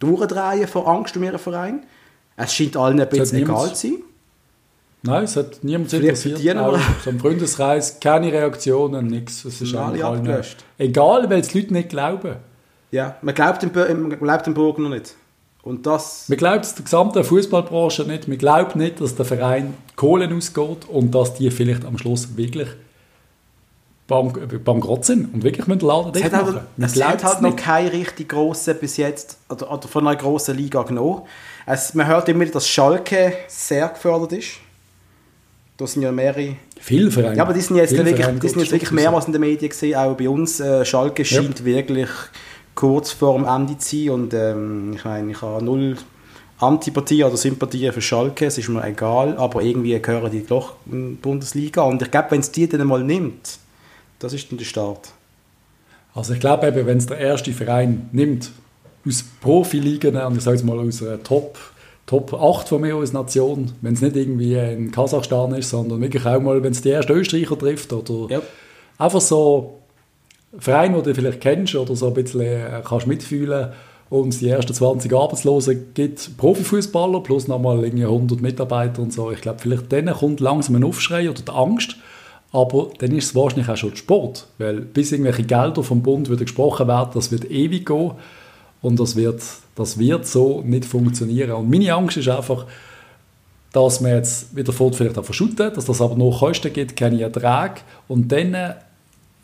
durchdrehen vor Angst um ihren Verein. Es scheint allen ein bisschen egal zu sein. Nein, es hat niemand interessiert. Auch so im Freundeskreis keine Reaktionen, nichts. Es ist alle abgelöscht. Egal, weil es die Leute nicht glauben. Ja, man glaubt dem, man glaubt dem Burg noch nicht. Und das... Man glaubt es der gesamten Fußballbranche nicht. Man glaubt nicht, dass der Verein Kohlen ausgeht und dass die vielleicht am Schluss wirklich bank bankrott sind und wirklich mit dem Laden dicht machen. Es hat halt noch keine richtig grosse bis jetzt, oder, oder von einer grossen Liga genommen. Es, man hört immer, dass Schalke sehr gefördert ist. Da sind ja mehrere. Viele Vereine. Ja, aber die sind jetzt, wirklich, die sind jetzt wirklich mehrmals in den Medien gesehen, auch bei uns. Äh, Schalke scheint ja. wirklich kurz vor dem Ende zu sein. Und ähm, ich meine, ich habe null Antipathie oder Sympathie für Schalke, es ist mir egal, aber irgendwie gehören die doch in die Bundesliga. Und ich glaube, wenn es die dann mal nimmt, das ist dann der Start. Also ich glaube eben, wenn es der erste Verein nimmt, aus Profiligen, und ich sage jetzt mal aus einer Top- Top 8 von mir als Nation, wenn es nicht irgendwie in Kasachstan ist, sondern wirklich auch mal, wenn es die ersten Österreicher trifft oder ja. einfach so Verein, den du vielleicht kennst oder so ein bisschen äh, kannst mitfühlen und die ersten 20 Arbeitslosen gibt Profifußballer plus nochmal 100 Mitarbeiter und so. Ich glaube, vielleicht dann kommt langsam ein Aufschrei oder die Angst, aber dann ist es wahrscheinlich auch schon Sport, weil bis irgendwelche Gelder vom Bund wieder gesprochen werden, das wird ewig gehen und das wird, das wird so nicht funktionieren. Und meine Angst ist einfach, dass man jetzt wieder fort vielleicht auch verschütten, dass das aber noch Kosten gibt, keine Erträge und dann äh,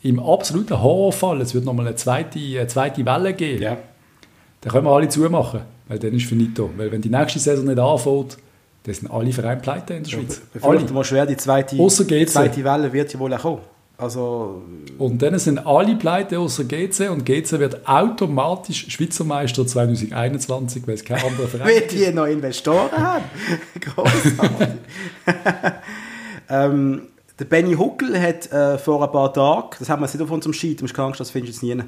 im absoluten Horrorfall, es wird nochmal eine zweite, eine zweite Welle geben, Ja. dann können wir alle zumachen, weil dann ist finito. Weil wenn die nächste Saison nicht anfängt, dann sind alle Vereine pleite in der Schweiz. Ich alle. mal schwer, die zweite, zweite Welle wird ja wohl auch kommen. Also, Und dann sind alle pleite außer GC und GC wird automatisch Schweizer Meister 2021, weil es kein anderer *laughs* Verein Weil gibt. die noch Investoren haben. *laughs* Großartig. *laughs* ähm, der Benny Huckel hat äh, vor ein paar Tagen, das haben wir jetzt nicht auf unserem Sheet, du musst keine Angst, das findest du jetzt nie.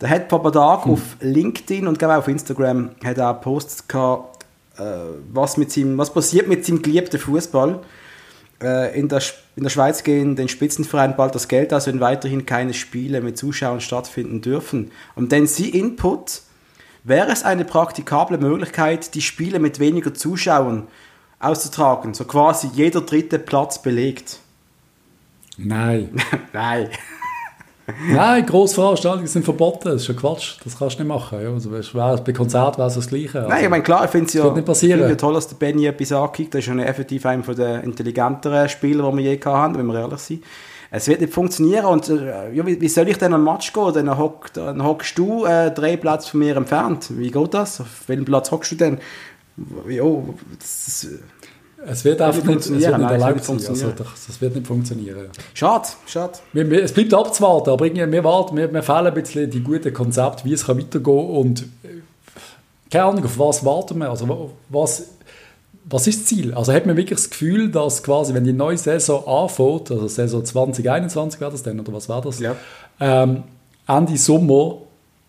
der hat vor ein paar Tagen auf LinkedIn und glaube auch auf Instagram hat er Posts gehabt, äh, was, mit seinem, was passiert mit seinem geliebten Fußball. Äh, in, der, in der Schweiz gehen den Spitzenvereinen bald das Geld aus, wenn weiterhin keine Spiele mit Zuschauern stattfinden dürfen. Und denn sie Input Wäre es eine praktikable Möglichkeit, die Spiele mit weniger Zuschauern auszutragen? So quasi jeder dritte Platz belegt. Nein. *laughs* Nein. Nein, Grossveranstaltungen sind verboten. Das ist schon Quatsch. Das kannst du nicht machen. Ja, also, weißt, bei Konzerten wäre es das Gleiche. Also, Nein, ich meine, klar, ich finde es ja, ja toll, dass der Benny etwas ankickt. Das ist ja effektiv einer der intelligenteren Spieler, die wir je haben, wenn wir ehrlich sind. Es wird nicht funktionieren und äh, ja, wie, wie soll ich denn an ein Match gehen? Dann, hock, dann hockst du äh, drei Plätze von mir entfernt. Wie geht das? Auf welchem Platz hockst du denn? Ja, das, das, es wird einfach nicht es wird nicht funktionieren. Nein, erlaubt sein. Also, das, wird nicht funktionieren. schade, schade. Wir, wir, es bleibt abzuwarten, aber irgendwie, wir, warten, wir, wir fehlen ein bisschen die guten Konzepte, wie es kann weitergehen kann. Und äh, keine Ahnung, auf was warten wir? Also, wa- was, was ist das Ziel? Also hat man wirklich das Gefühl, dass quasi, wenn die neue Saison anfängt, also Saison 2021 wäre das dann, oder was war das? Ja. Ähm, Ende Sommer,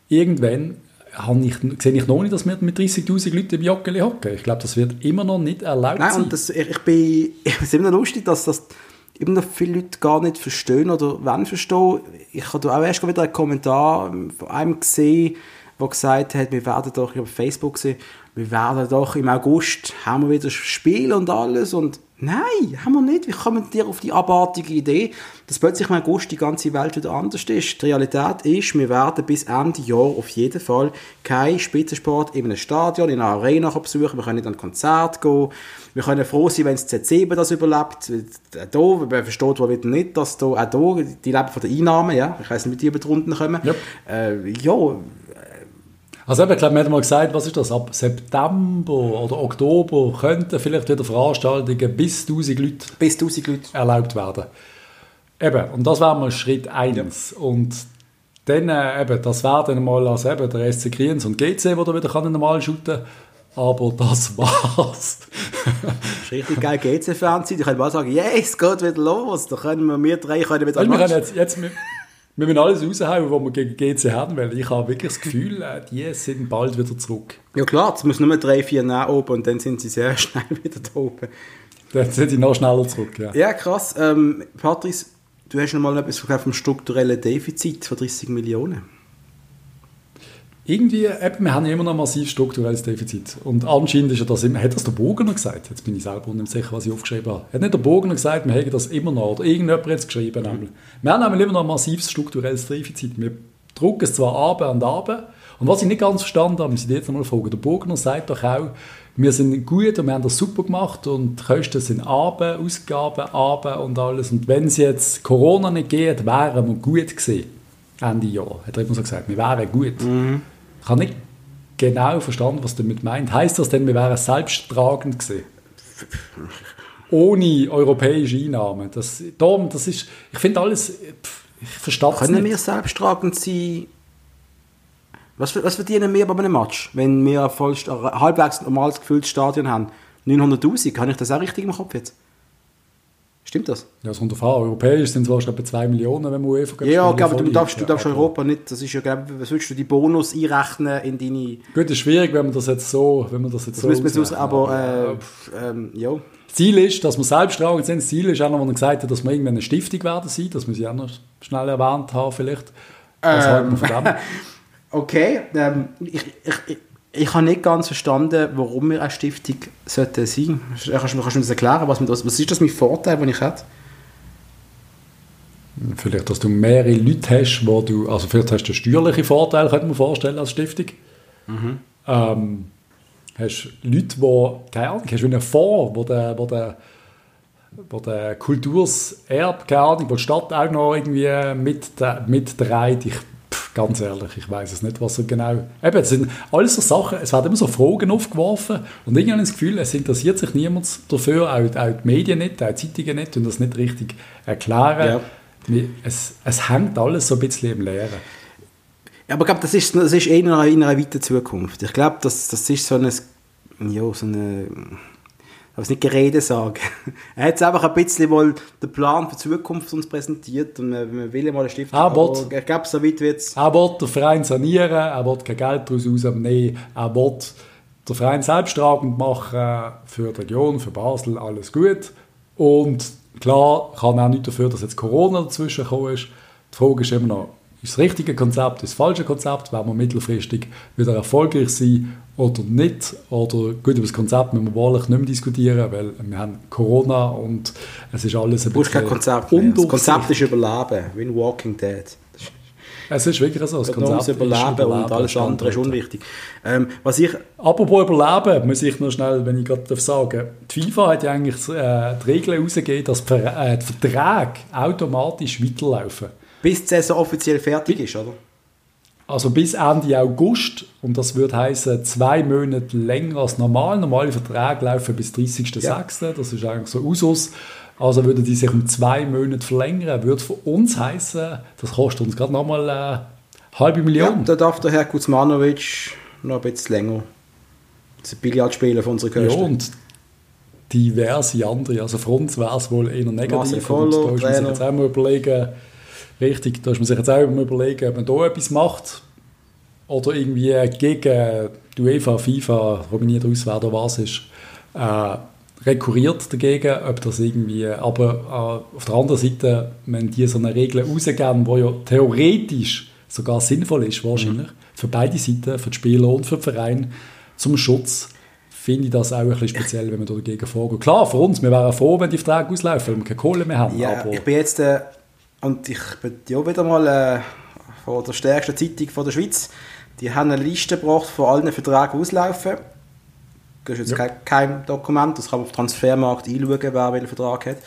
irgendwann, habe ich, sehe ich noch nicht, dass wir mit 30'000 Leuten im Joggeli hocken. Ich glaube, das wird immer noch nicht erlaubt Nein, sein. und das, ich, ich bin, *laughs* es immer noch lustig, dass das immer noch viele Leute gar nicht verstehen oder wollen verstehen. Ich habe auch erst wieder einen Kommentar von einem gesehen, der gesagt hat, wir werden doch, ich Facebook gesehen, wir werden doch im August, haben wir wieder Spiel und alles und nein, haben wir nicht. Wie kommen dir auf die abartige Idee, dass plötzlich im August die ganze Welt wieder anders ist? Die Realität ist, wir werden bis Ende Jahr auf jeden Fall kein Spitzensport in einem Stadion, in einer Arena besuchen, wir können nicht an ein Konzert gehen, wir können froh sein, wenn das Z7 das überlebt. Da, man versteht wohl wieder nicht, dass da, auch da, die leben von den Einnahmen, ja. Ich weiß nicht, wie die über die Runden kommen. Yep. Äh, ja, Also eben, ich glaube, wir haben mal gesagt, was ist das, ab September oder Oktober könnten vielleicht wieder Veranstaltungen bis 1000 Leute bis 1000 Leute. erlaubt werden. Eben, und das wäre mal Schritt 1. Und dann, äh, eben, das wäre dann mal also eben der SC Kriens und GC, die da wieder kann normal shooten aber das *laughs* war's. Das ist richtig geil GC-Fernsehen. Ich kann mal sagen, yes, es geht wieder los. Da können wir, wir drei können wieder Also wir, können jetzt, jetzt, wir, müssen alles raushauen, was wir gegen GC haben, weil ich habe wirklich das Gefühl, äh, die sind bald wieder zurück. Ja klar, es müssen nur drei, vier nach oben und dann sind sie sehr *laughs* schnell wieder da oben. Dann sind die noch schneller zurück. Ja. Ja, krass. Ähm, Patrice, du hast noch mal etwas vom strukturellen Defizit von 30 Millionen. Irgendwie, eben, wir haben immer noch ein massiv strukturelles Defizit. Und anscheinend ist ja das immer, hat das der Burgener gesagt? Jetzt bin ich selber nicht sicher, was ich aufgeschrieben habe. Hat nicht der Burgener gesagt, wir hätten das immer noch? Oder irgendjemand hat es geschrieben. Nämlich. Wir haben nämlich immer noch ein massives strukturelles Defizit. Wir drucken es zwar ab und ab. Und was ich nicht ganz verstanden habe, muss ich jetzt einmal fragen. Der Burgener sagt doch auch, wir sind gut und wir haben das super gemacht und die Kosten sind ab, Ausgaben ab und alles. Und wenn es jetzt Corona nicht geht, wären wir gut gewesen. Ende Jahr, hat er immer so gesagt, wir wären gut. Ich habe nicht genau verstanden, was damit meint. Heißt das denn, wir wären selbsttragend gewesen? Ohne europäische Einnahmen. Das, darum, das ist, ich finde alles, pff, ich verstehe es Können nicht. wir selbsttragend sein? Was, was verdienen wir bei einem Match, wenn wir ein ein halbwegs normales gefülltes Stadion haben? 900'000, habe ich das auch richtig im Kopf jetzt? Stimmt das? Ja, das kommt auf an. Europäisch sind es wahrscheinlich etwa 2 Millionen, wenn man UEFA Ja, aber du darfst, du darfst Ja, Europa nicht, das ist ja, glaub, was willst du die Bonus einrechnen in deine... Gut, das ist schwierig, wenn man das jetzt so, wenn man das jetzt Das so müssen wir ausrechnet. aber, äh, ähm, ja. Ziel ist, dass wir selbsttragend sind. Das Ziel ist auch noch, er gesagt hat, dass wir irgendwann eine Stiftung werden sein. Das muss ich auch noch schnell erwähnt haben vielleicht. Was Ähm. halten wir von dem? *laughs* Okay, ähm, ich, ich, ich, ich habe nicht ganz verstanden, warum wir eine Stiftung sollte sein. Kannst du kannst du mir das erklären? Was, mit das, was ist das mein Vorteil, den ich hätte? Vielleicht, dass du mehrere Leute hast, wo du, also vielleicht hast du einen steuerlichen Vorteil, könnte man vorstellen, als Stiftung. Mhm. Ähm, hast Leute, die, keine Ahnung, hast du einen Fonds, wo der, wo der, wo der Kulturserb, keine Ahnung, wo die Stadt auch noch irgendwie mit, mitträgt. Ich, ganz ehrlich, ich weiß es nicht, was so genau... Eben, es sind alles so Sachen, es werden immer so Fragen aufgeworfen und irgendwie habe ich das Gefühl, es interessiert sich niemand dafür, auch, auch die Medien nicht, auch die Zeitungen nicht und das nicht richtig erklären. Ja. Es, es hängt alles so ein bisschen im Leeren. Ja, aber ich glaube, das ist, das ist eher in einer, in einer weiten Zukunft. Ich glaube, das, das ist so eine, ja, so eine, ich will nicht Gerede sagen. *laughs* er hat einfach ein bisschen wohl den Plan für die Zukunft uns präsentiert und man will mal einen Stift. Aber, ich glaube, so weit wird es... Er will den Verein sanieren, er will kein Geld daraus rausnehmen, er will den Verein selbsttragend machen für die Region, für Basel, alles gut. Und klar kann er auch nicht dafür, dass jetzt Corona dazwischen gekommen ist. Die Frage ist immer noch, ist das richtige Konzept, ist das falsche Konzept, werden wir mittelfristig wieder erfolgreich sein oder nicht. Oder gut, über das Konzept müssen wir wahrlich nicht mehr diskutieren, weil wir haben Corona und es ist alles ein bisschen kein Konzept mehr. Das Konzept ist Überleben, wie in Walking Dead. Es ist wirklich so, das Konzept ist Überleben und alles andere ist unwichtig. Ähm, was ich Apropos Überleben, muss ich noch schnell, wenn ich gerade sagen darf, die FIFA hat ja eigentlich äh, die Regel herausgegeben, dass äh, die Verträge automatisch weiterlaufen. Bis die Saison offiziell fertig ist, oder? Also bis Ende August und das würde heißen zwei Monate länger als normal. Normale Verträge laufen bis 30.06. Ja. Das ist eigentlich so Usus. Also würden die sich um zwei Monate verlängern, würde für uns heißen, das kostet uns gerade nochmal eine halbe Million. Ja, da darf der Herr Kuzmanovic noch ein bisschen länger das Billard spielen von unserer Kosten. Ja, und diverse andere. Also für uns wäre es wohl eher negativ. Follow, und da muss man sich jetzt auch mal überlegen, Richtig, da muss man sich jetzt auch überlegen, ob man da etwas macht oder irgendwie gegen die UEFA, FIFA, dominiert aus, wer da was ist, äh, rekurriert dagegen, ob das irgendwie, aber äh, auf der anderen Seite, wenn die so eine Regel rausgeben, die ja theoretisch sogar sinnvoll ist, wahrscheinlich, mhm. für beide Seiten, für die Spieler und für den Verein, zum Schutz, finde ich das auch ein bisschen speziell, wenn man da dagegen vorgeht. Klar, für uns, wir wären froh, wenn die Verträge auslaufen, weil wir keine Kohle mehr haben. Ja, ich bin jetzt äh, und ich bin ja wieder mal äh, von der stärksten Zeitung von der Schweiz. Die haben eine Liste gebracht von allen Verträgen, auslaufen. Das ist jetzt ja. kein, kein, Dokument, das kann man auf Transfermarkt einschauen, wer welchen Vertrag hat.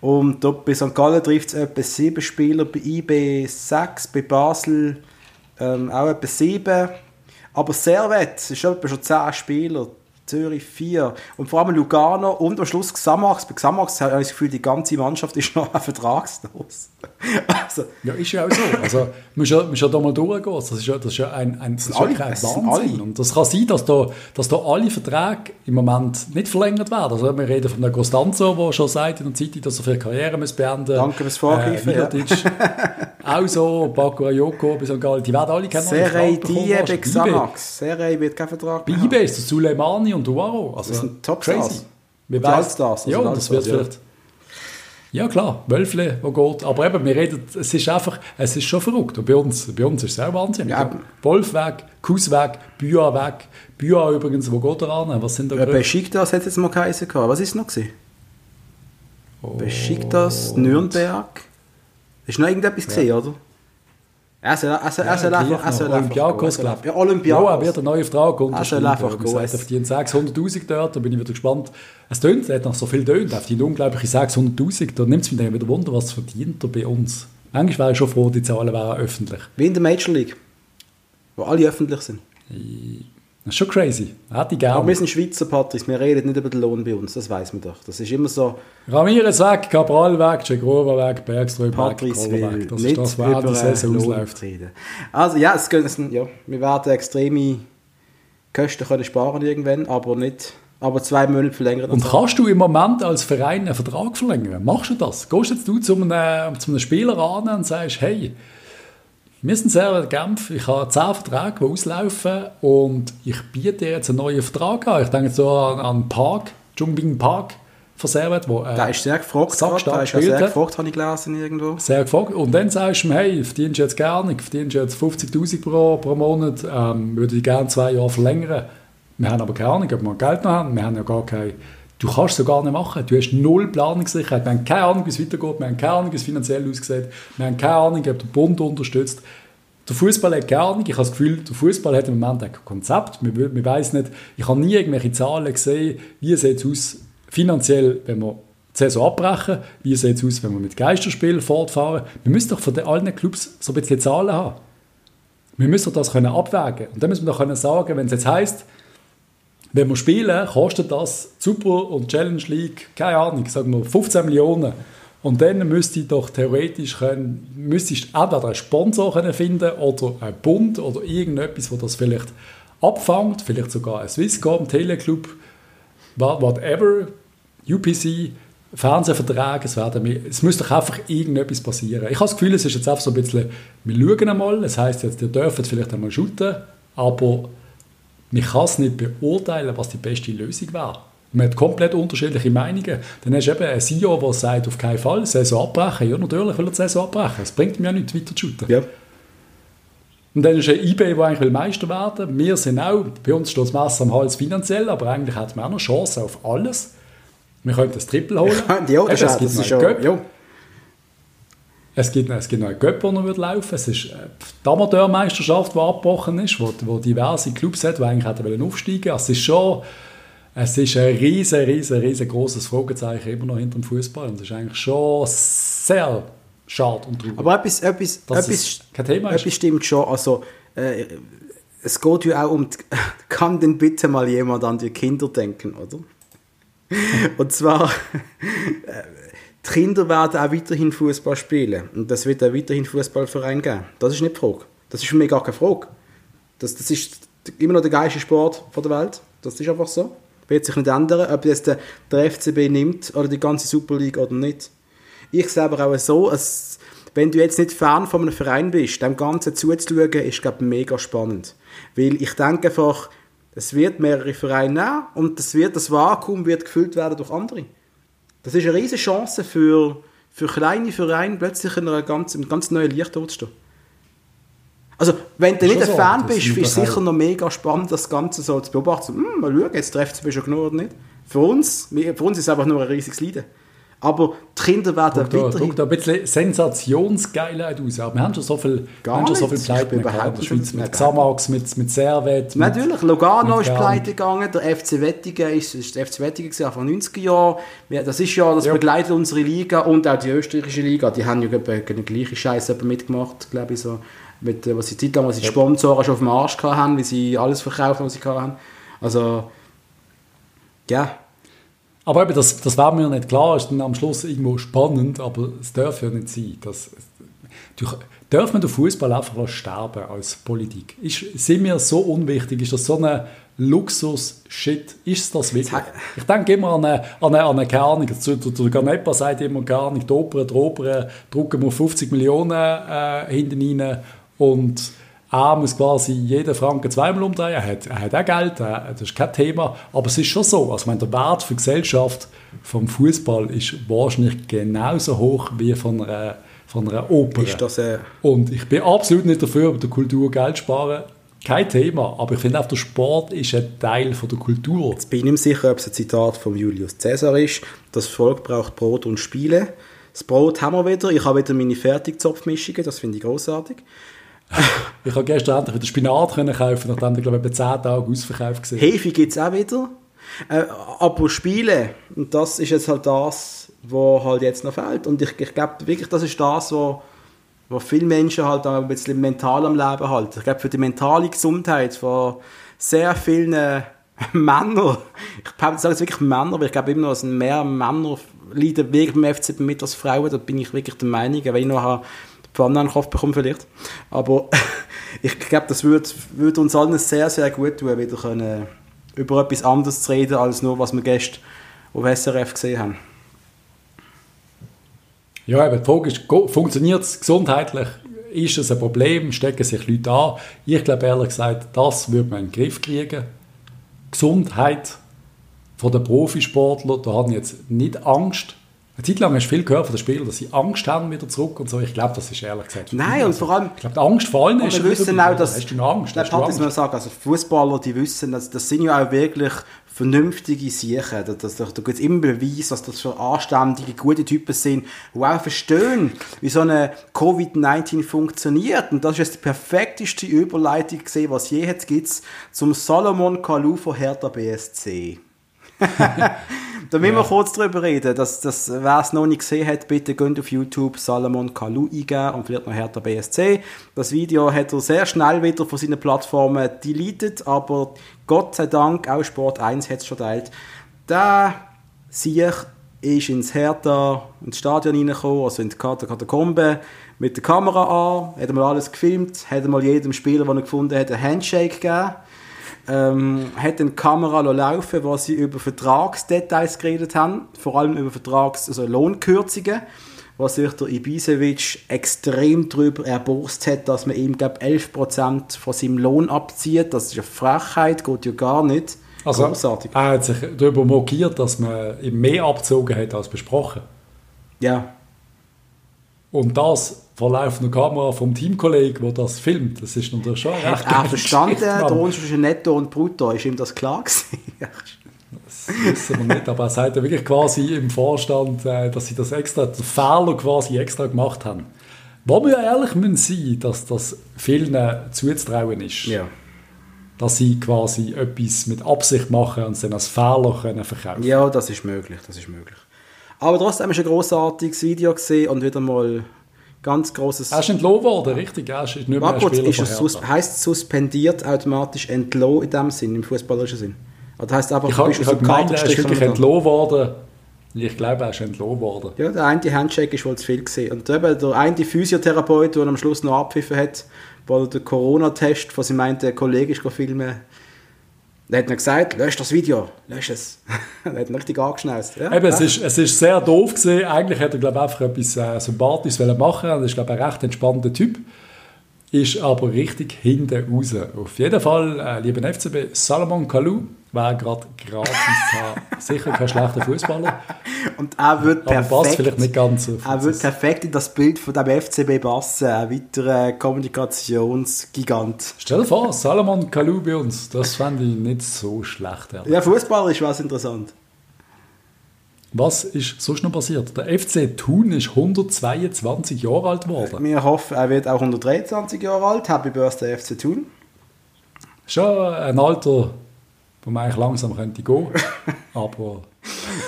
Und dort bei St. Gallen trifft es etwa sieben Spieler, bei IB sechs, bei Basel ähm, auch etwa sieben. Aber Servet ist etwa schon zehn Spieler. Zürich 4 und vor allem Lugano und am Schluss Xamax. Bei Xamax habe ich das Gefühl, die ganze Mannschaft ist noch *laughs* vertragslos. Also, ja, ist ja auch so. Also, muss ja, muss ja da mal durchgehen. Das ist ja, das ist ja ein, ein, das ist alle, ein Wahnsinn. Und das kann sein, dass da, dass da alle Verträge im Moment nicht verlängert werden. Also, wir reden von der Costanzo, der schon sagt in der Zeit, dass er für Karriere muss beenden muss. Danke fürs Vorgreifen. Äh, ja. *laughs* auch so, Baku Ayoko, die werden alle keinen Serei Die bei Xamax. Serei wird kein Vertrag Bei eBay ist es Suleimani und Duaro. Also, das sind Top-Stars. Wir Altstars. Also ja, das wird vielleicht... Ja klar, Wölfle, wo geht. Aber eben, wir reden, es ist einfach, es ist schon verrückt. Und bei uns, bei uns ist es auch Wahnsinn. Ja. Wolf weg, Kuss weg, Büa weg. Büa übrigens, wo geht er an? Was sind da ja, Besiktas hat es jetzt mal geheißen. Was ist noch gewesen? Oh. Besiktas, Nürnberg. Ist noch irgendetwas ja. gesehen, oder? Er er er soll ja, einfach, er soll Olympiakos, glaube ich. Ja, Olympiakos. Ja, wird eine neue Frage Er soll einfach gehen. Er verdient 600'000 dort, da bin ich wieder gespannt. Es tönt, er hat noch so viel tönt, er verdient unglaubliche 600'000. Da nimmt es mich dann wieder Wunder, was verdient er bei uns. Eigentlich wäre ich schon froh, die Zahlen wären öffentlich. Wie in der Major League, wo alle öffentlich sind. Das ist schon crazy. Hätte ich gerne. Aber wir sind Schweizer, Patrice. Wir reden nicht über den Lohn bei uns. Das weiß man doch. Das ist immer so. Ramirez weg, Cabral weg, Cegrova weg, Bergström Patrice weg, weg. Das ist das, was die Saison ausläuft. Reden. Also ja, es können, ja, wir werden extreme Kosten können sparen irgendwann, aber nicht aber zwei Monate verlängern. Und kannst du im Moment als Verein einen Vertrag verlängern? Machst du das? Gehst jetzt du zu einem, zu einem Spieler an und sagst, hey, wir sind sehr Genf. Ich habe zehn Verträge, die auslaufen und ich biete jetzt einen neuen Vertrag an. Ich denke so an, an Park, Jungbing Park von Servet, wo äh, Der ist sehr gefragt, der ist ja sehr gefragt, habe ich gelesen irgendwo. Sehr gefragt. Und dann sagst du ihm, hey, verdienst du jetzt gerne, ich verdienst jetzt 50'000 pro, pro Monat, ähm, würde ich gerne zwei Jahre verlängern. Wir haben aber keine Ahnung, ob wir Geld noch haben, wir haben ja gar keine Du kannst es gar nicht machen. Du hast null Planungssicherheit. Wir haben keine Ahnung, wie es weitergeht. Wir haben keine Ahnung, wie es finanziell aussieht. Wir haben keine Ahnung, ob der Bund unterstützt. der Fußball hat gar nicht. Ich habe das Gefühl, der Fußball hat im Moment ein Konzept. Man, weiß nicht, ich habe nie irgendwelche Zahlen gesehen, wie sieht es aus finanziell, wenn wir die Saison abbrechen, wie sieht es aus, wenn wir mit Geisterspielen fortfahren. Wir müssen doch von den allen Clubs so ein bisschen Zahlen haben. Wir müssen das können abwägen. Und dann müssen wir doch können sagen, wenn es jetzt heisst, wenn wir spielen, kostet das Super und Challenge League, keine Ahnung, sagen wir 15 Millionen. Und dann müsste ich doch theoretisch können, müsste ich entweder einen Sponsor können finden oder einen Bund oder irgendetwas, wo das vielleicht abfängt, vielleicht sogar ein Swisscom, Teleclub, whatever, UPC, Fernsehverträge, es, werden, es muss doch einfach irgendetwas passieren. Ich habe das Gefühl, es ist jetzt einfach so ein bisschen, wir schauen einmal, das heisst jetzt, ihr dürft vielleicht einmal shooten, aber man kann es nicht beurteilen, was die beste Lösung wäre. Man hat komplett unterschiedliche Meinungen. Dann hast du eben einen CEO, der sagt, auf keinen Fall, Saison abbrechen. Ja, natürlich will er die Saison abbrechen. Es bringt mir ja nichts, weiter zu shooten. Ja. Und dann ist ein eBay, der eigentlich Meister werden will. Wir sind auch, bei uns steht das Messer am Hals finanziell, aber eigentlich hat man auch noch Chance auf alles. Wir können das Triple holen. *laughs* ja, das, es gibt das ist schon. Es gibt, es gibt noch einen Göpp, der noch laufen Es ist äh, die Amateurmeisterschaft, die abgebrochen ist, wo, wo diverse Clubs hat, die eigentlich hätten aufsteigen wollen. Also es ist schon es ist ein riesen, riesen, riesengroßes Fragezeichen immer noch hinter dem Fußball. Und das ist eigentlich schon sehr schade und traurig. Aber etwas, etwas, etwas, kein Thema etwas stimmt schon. Also, äh, es geht ja auch um, *laughs* kann denn bitte mal jemand an die Kinder denken, oder? *laughs* und zwar, äh, die Kinder werden auch weiterhin Fußball spielen. Und das wird auch weiterhin Fußballverein geben. Das ist nicht die Frage. Das ist für mich gar keine Frage. Das, das ist immer noch der geilste Sport der Welt. Das ist einfach so wird sich nicht ändern, ob jetzt der, der FCB nimmt oder die ganze Super League oder nicht. Ich sehe aber auch so, als, wenn du jetzt nicht Fan von einem Verein bist, dem Ganzen zuzuschauen, ist, glaube ich, mega spannend. Weil ich denke einfach, es wird mehrere Vereine nehmen und das, wird, das Vakuum wird gefüllt werden durch andere. Das ist eine riesige Chance für, für kleine Vereine, plötzlich in einem ganz, einem ganz neuen Licht zu stehen. Also, wenn du nicht ein so, Fan bist, ist es sicher noch mega spannend, das Ganze so zu beobachten. Hm, mal schauen, jetzt trifft es schon genug oder nicht. Für uns, für uns ist es einfach nur ein riesiges Leiden. Aber die Kinder werden guck weiterhin... Guck da ein bisschen Sensationsgeilheit aus. Aber wir haben schon so viel, Gar haben so viel Pleiten in der Schweiz. Mit Xamax, mit, mit Servet. Natürlich, Lugano mit ist pleite gegangen. Der FC Wettigen ist, ist der FC Wettigen von 90er Jahren. Das ist ja, das ja. begleitet unsere Liga und auch die österreichische Liga. Die haben ja den gleichen Scheiß mitgemacht, glaube ich so mit, was sie Zeit lang, was sie die Sponsoren schon auf dem Arsch hatten, wie sie alles verkaufen, was sie hatten. Also, ja. Aber eben, das, das war mir nicht klar, ist dann am Schluss irgendwo spannend, aber es darf ja nicht sein. Das, darf man den Fußball einfach sterben als Politik? Ist, sind wir so unwichtig? Ist das so ein Luxus-Shit? Ist das wirklich? Ich denke immer an eine, an eine, an eine keine Ahnung, der, der Ganepa sagt immer gar nicht, die Opern, die Opern drucken wir 50 Millionen äh, hinten rein und er muss quasi jeden Franken zweimal umdrehen. Er hat, er hat auch Geld, das ist kein Thema. Aber es ist schon so. Also, meine, der Wert für die Gesellschaft vom Fußball ist wahrscheinlich genauso hoch wie von einer, von einer Oper. Ist das, äh Und ich bin absolut nicht dafür, über der Kultur Geld sparen. Kein Thema. Aber ich finde auch, der Sport ist ein Teil von der Kultur. Jetzt bin ich nicht sicher, ob es ein Zitat von Julius Caesar ist. Das Volk braucht Brot und Spiele. Das Brot haben wir wieder. Ich habe wieder meine Fertigzopfmischungen. Das finde ich großartig. *laughs* ich habe gestern endlich wieder Spinat können kaufen, nachdem ich glaube ich, 10 Tage ausverkauft war. Hefe gibt es auch wieder. Äh, aber Spiele, und das ist jetzt halt das, was halt jetzt noch fehlt. Und ich, ich glaube wirklich, das ist das, was wo viele Menschen halt auch ein bisschen mental am Leben halten. Ich glaube, für die mentale Gesundheit von sehr vielen äh, *laughs* Männern, ich sage jetzt wirklich Männer, aber ich glaube immer noch, dass mehr Männer leiden wirklich beim FCB mit als Frauen, da bin ich wirklich der Meinung, weil ich noch Pfanne an den Kopf bekommen vielleicht. Aber *laughs* ich glaube, das würde, würde uns allen sehr, sehr gut tun, wieder können, über etwas anderes zu reden, als nur, was wir gestern auf SRF gesehen haben. Ja, aber die Frage ist, funktioniert es gesundheitlich? Ist es ein Problem? Stecken sich Leute an? Ich glaube ehrlich gesagt, das würde man in den Griff kriegen. Gesundheit von den Profisportlern, da habe ich jetzt nicht Angst, eine Zeit lang hast du viel gehört von den Spielern, dass sie Angst haben wieder zurück und so. Ich glaube, das ist ehrlich gesagt. Nein, und vor allem. Ich glaube, die Angst vor allem ist. Wir wissen auch, dass. Hast du Angst? Hast du Angst? Sagen, also Fußballer, die wissen, dass, das sind ja auch wirklich vernünftige Siechen. Da, da, da, gibt es immer Beweis, dass das für anständige, gute Typen sind, die auch verstehen, wie so eine Covid-19 funktioniert. Und das ist jetzt die perfekteste Überleitung gesehen, was je jetzt gibt, zum Salomon Kalou von Hertha BSC. *laughs* da müssen wir kurz drüber reden. Das, das, wer es noch nicht gesehen hat, bitte geht auf YouTube Salomon Kalou eingeben und vielleicht noch Hertha BSC. Das Video hat er sehr schnell wieder von seinen Plattformen deleted, aber Gott sei Dank, auch Sport 1 hat es schon teilt. Der Sieg ist ins Hertha, ins Stadion reingekommen, also in die Katakombe, mit der Kamera an, hat mal alles gefilmt, hat mal jedem Spieler, den er gefunden hat, einen Handshake gegeben ähm, hat eine Kamera laufen, wo sie über Vertragsdetails geredet haben, vor allem über Vertrags-, also Lohnkürzungen, wo sich der Ibisevic extrem darüber erbost hat, dass man ihm, glaube 11% von seinem Lohn abzieht. Das ist eine Frechheit, geht ja gar nicht. Also, Großartig. er hat sich darüber mokiert, dass man ihm mehr abgezogen hat als besprochen. Ja. Und das vor laufender Kamera vom Teamkollegen, der das filmt. Das ist natürlich schon recht Er verstanden, der Unterschied Netto und Brutto, ist ihm das klar gewesen? *laughs* das wissen wir nicht, aber er sagt ja wirklich quasi im Vorstand, äh, dass sie das extra, den Fehler quasi extra gemacht haben. Wo wir ehrlich müssen sein, dass das vielen zuzutrauen ist. Ja. Dass sie quasi etwas mit Absicht machen und es dann als Fehler können verkaufen Ja, das ist möglich, das ist möglich. Aber trotzdem ist ein großartiges Video gesehen und wieder mal ganz großes. Er ist entlohnt worden, richtig? Er ist nicht mehr Marco, ist es sus heißt suspendiert automatisch entlohnt in dem Sinn, im fußballerischen Sinn? Oder heißt einfach, ich habe hab gemeint, er ist wirklich entlohnt worden. Ich glaube, er ist entlohnt worden. Ja, der eine Handshake ist wohl zu viel gesehen. Und eben der eine Physiotherapeut, der am Schluss noch abpfiffen hat, weil der Corona-Test von seinem einen Kollegen filmen dann hat er gesagt, lösch das Video, lösch es. dann *laughs* hat ihn richtig angeschnauzt. Ja, Eben, es, ist, es ist sehr doof gesehen. Eigentlich hätte er, glaube einfach etwas äh, Sympathisches machen wollen. Das ist, glaube ein recht entspannter Typ ist aber richtig hinten raus. Auf jeden Fall, äh, lieber FCB, Salomon Kalou wäre gerade gratis zu Sicher kein schlechter Fußballer. Und er wird perfekt, passt vielleicht nicht ganz auf er wird perfekt in das Bild von dem FCB passen. Ein weiterer Kommunikationsgigant. Stell dir vor, Salomon Kalou bei uns. Das fände ich nicht so schlecht. Ehrlich. Ja, Fußballer ist was interessant. Was ist sonst noch passiert? Der FC Thun ist 122 Jahre alt geworden. Wir hoffen, er wird auch 123 Jahre alt. Happy Birthday FC Thun. Schon ein Alter, wo man eigentlich langsam könnte gehen. *laughs* Aber...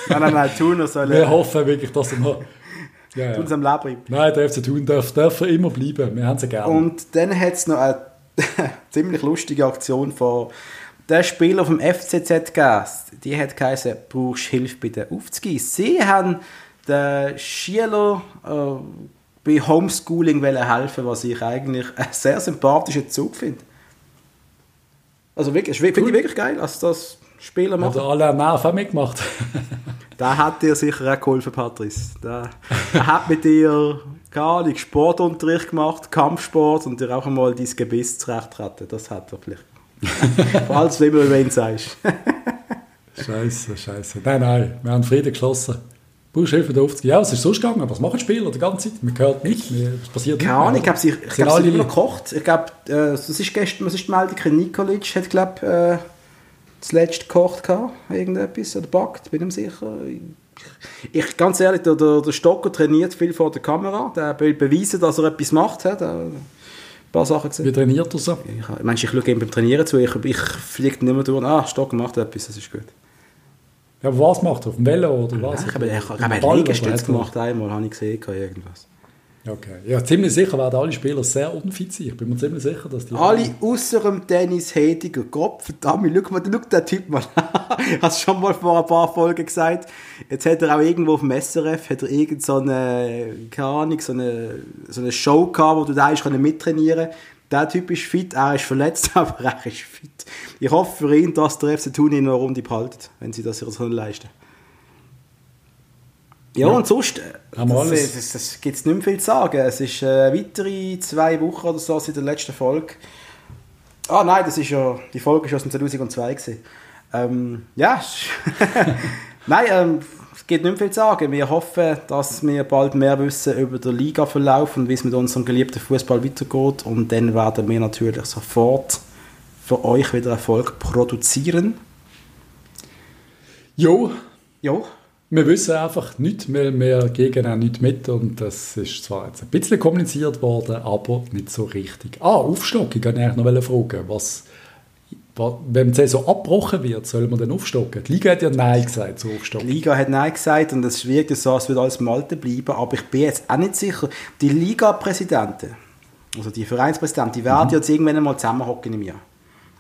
nein, nein, nein, Thun soll... Wir hoffen wirklich, dass er noch... Ja, ja. Thun am Leben bleibt. Nein, der FC Thun darf, darf immer bleiben. Wir haben sie gerne. Und dann hat es noch eine *laughs* ziemlich lustige Aktion von der Spieler vom FCZ Gas, die hat geheißen, brauchst Hilfe bei der Aufzugehen. Sie haben den Schüler äh, bei Homeschooling helfen was ich eigentlich einen sehr sympathischen Zug finde. Also wirklich, finde ich wirklich geil, dass das Spieler macht. Hat alle Nerven mitgemacht? *laughs* da hat dir sicher auch geholfen, Patrice. Der, der hat mit dir gar nicht Sportunterricht gemacht, Kampfsport und dir auch einmal dein Gebiss zurechttreten. Das hat er vielleicht. *laughs* Falls du immer wen sagst. scheiße, scheiße. Nein, nein, wir haben Frieden geschlossen. Busch hilft der Ja, was ist sonst gegangen? Was machen Spieler die ganze Zeit? Man hört nicht, es passiert Keine Ahnung, ich glaube, sie, ich glaub, sie noch gekocht. Ich glaube, äh, das ist gestern, was ist die Meldung? Nikolic hat, glaube äh, zuletzt gekocht gehabt, irgendetwas, oder backt, bin ich mir sicher. Ich, ganz ehrlich, der, der, der Stocker trainiert viel vor der Kamera, der will beweisen, dass er etwas macht. Hat ein paar Sachen gesehen. Wie trainiert er so? Ich, ich, ich schaue ihm beim Trainieren zu, ich, ich fliege nicht mehr durch, ah, Stock macht etwas, das ist gut. Ja, was macht er? Auf dem Velo oder was? Ich habe, ich, habe Liegestütze gemacht, einmal habe ich gesehen, irgendwas. Okay. Ja, ziemlich sicher werden alle Spieler sehr unfit sein. Ich bin mir ziemlich sicher, dass die... Alle außer dem Dennis Hediger. Gott verdammt, schau mal, schau den Typ mal an. *laughs* Ich habe es schon mal vor ein paar Folgen gesagt. Jetzt hat er auch irgendwo auf dem SRF hat er irgend so eine, keine Ahnung, so eine, so eine Show gehabt, wo du da hast mittrainieren Der Typ ist fit, er ist verletzt, *laughs* aber er ist fit. Ich hoffe für ihn, dass der FC Thun ihn noch eine Runde behaltet, wenn sie das sich leisten. Ja, ja, und sonst, äh, Haben das, das, das, das gibt es nicht mehr viel zu sagen. Es ist äh, weitere zwei Wochen oder so seit der letzten Folge. Ah nein, das ist ja, die Folge ist aus dem 2002 gewesen. Ähm, ja, *laughs* nein, ähm, es gibt nicht mehr viel zu sagen. Wir hoffen, dass wir bald mehr wissen über den Liga-Verlauf und wie es mit unserem geliebten Fußball weitergeht. Und dann werden wir natürlich sofort für euch wieder Erfolg produzieren. Jo, Ja, wir wissen einfach nicht, wir, wir gehen auch nicht mit und das ist zwar jetzt ein bisschen kommuniziert worden, aber nicht so richtig. Ah, Aufstockung, ich wollte eigentlich noch fragen, was, wenn die Saison abgebrochen wird, soll man dann aufstocken? Die Liga hat ja Nein gesagt zur die Aufstockung. Liga hat Nein gesagt und es wirkt so, als würde alles beim Alten bleiben, aber ich bin jetzt auch nicht sicher. Die Liga-Präsidenten, also die Vereinspräsidenten, die werden jetzt irgendwann einmal zusammenhocken im Jahr.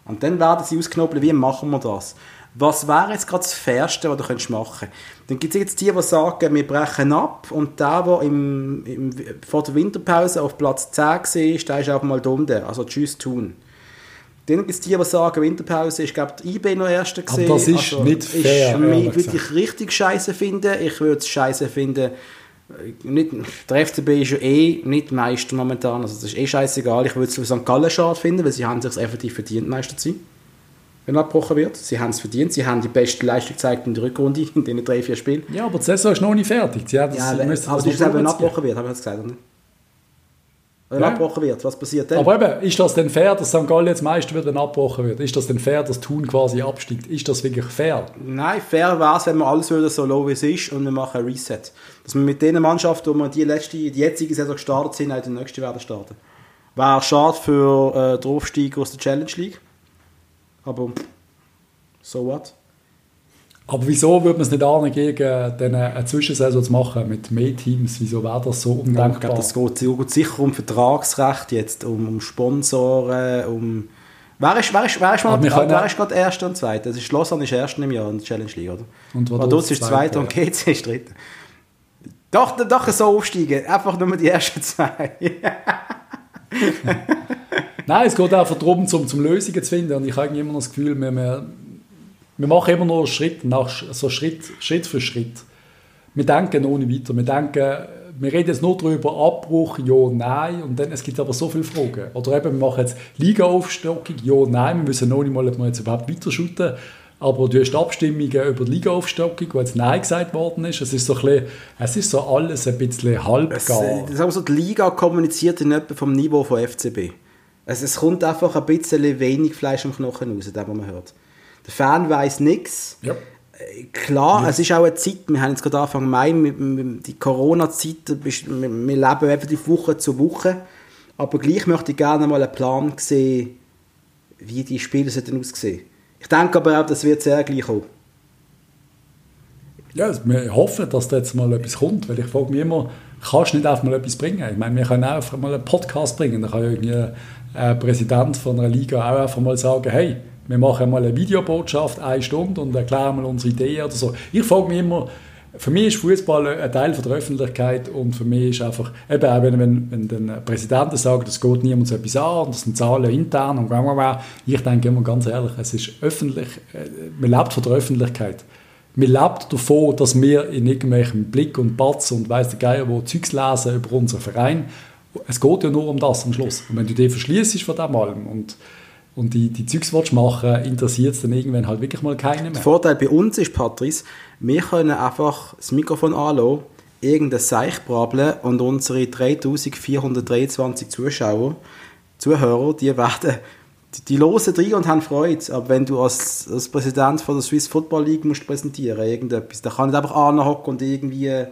Und dann werden sie ausknobeln, wie machen wir das? Was wäre jetzt gerade das Fairste, was du könntest machen könntest? Dann gibt es jetzt die, die sagen, wir brechen ab und der, der im, im, vor der Winterpause auf Platz 10 war, der ist auch mal dumm. Also tschüss tun. Dann gibt es die, die sagen, Winterpause ist, glaube ich, IB noch Erster Aber das ist nicht fair, Ist, ehrlich würde ich richtig scheiße finden. Ich würde es scheiße finden. äh, Nicht, der FCB ist ja eh nicht Meister momentan. Also das ist eh scheißegal. Ich würde es für St. Gallen schade finden, weil sie haben sich effektiv verdient, Meister zu sein. Wenn abgebrochen wird. Sie haben es verdient. Sie haben die beste Leistung gezeigt in der Rückrunde, *laughs* in den drei, vier Spielen. Ja, aber die Saison ist noch nicht fertig. Sie hat, Ja, sie aber aber das wenn durchziehen. abgebrochen wird, habe ich jetzt gesagt, oder nicht? Wenn Ja. abgebrochen wird, was passiert dann? Aber eben, ist das denn fair, dass St. Gallen jetzt Meister wird, wenn abgebrochen wird? Ist das denn fair, dass Thun quasi absteigt? Ist das wirklich fair? Nein, fair wäre es, wenn wir alles würden so low wie es ist und wir machen ein Reset. Dass wir mit den Mannschaften, wo wir die, letzte, die jetzige Saison gestartet sind, auch in der nächsten werden starten. Wäre schade für äh, den Aufstieg aus der Challenge League. Aber so what? Aber wieso würde man es nicht angehen, dann eine Zwischensaison zu machen mit mehr Teams? Wieso wäre das so Ich undenkbar? glaube, das geht, sicher um Vertragsrecht jetzt, um, um Sponsoren, um... Wer ist, wer ist, wer ist, mal, wer ist gerade Erster und Zweiter? Das ist Lausanne ist Erster im Jahr in der Challenge League, oder? Und Vaduz ist Zweiter, und GC ist Dritter. Doch, doch so aufsteigen. Einfach nur die ersten zwei. *laughs* Nein, es geht einfach darum, zum, zum Lösungen zu finden. Und ich habe immer noch das Gefühl, wir, wir, wir machen immer nur Schritt, nach, so Schritt, Schritt für Schritt. Wir denken noch nicht weiter. Wir denken, wir reden jetzt nur darüber, Abbruch, ja, nein. Und dann, es gibt aber so viele Fragen. Oder eben, wir machen jetzt Liga-Aufstockung, ja, nein. Wir wissen noch nicht mal, ob wir jetzt überhaupt weiter shooten. Aber du hast Abstimmungen über die Liga-Aufstockung, wo jetzt Nein gesagt worden ist. Es ist so, ein bisschen, es ist so alles ein bisschen Es, halbgar. äh, sagen wir so, die Liga kommuniziert in etwa vom Niveau von FCB. Also es kommt einfach ein bisschen wenig Fleisch am Knochen raus, das, was man hört. Der Fan weiß nichts. Ja. Klar, es ist auch eine Zeit, wir haben jetzt gerade Anfang Mai, die Corona-Zeit, wir, leben effektiv Woche zu Woche, aber gleich möchte ich gerne mal einen Plan sehen, wie die Spiele sollten aussehen. Ich denke aber auch, das wird sehr gleich kommen. Ja, also wir hoffen, dass da jetzt mal etwas kommt, weil ich frage mich immer, kannst du nicht einfach mal etwas bringen? Ich meine, wir können auch einfach mal einen Podcast bringen, da kann ja irgendwie ein Präsident von einer Liga auch einfach mal sagen, hey, wir machen mal eine Videobotschaft, eine Stunde und erklären mal unsere Ideen oder so. Ich frage mich immer, für mich ist Fußball ein Teil von der Öffentlichkeit und für mich ist einfach, eben auch wenn, wenn, wenn dann Präsidenten sagen, das geht niemand so etwas an und das sind Zahlen intern und bla bla bla. Ich denke immer ganz ehrlich, es ist öffentlich, äh, man lebt von der Öffentlichkeit. Man lebt davon, dass wir in irgendwelchem Blick und Batz und weiss der Geier, wo Zeugs lesen über unseren Verein. Es geht ja nur um das am Schluss. Und wenn du dich verschließt von dem allem und, und die, die Zeugs machen, interessiert es dann irgendwann halt wirklich mal keinen Der mehr. Vorteil bei uns ist, Patrice, wir können einfach das Mikrofon anlassen, irgendein Seich brabbeln und unsere 3423 Zuschauer, Zuhörer, die werden, die, die hören rein und haben Freude. Aber wenn du als, als Präsident von der Swiss Football League musst präsentieren, irgendetwas, dann kann nicht einfach anhocken und irgendwie,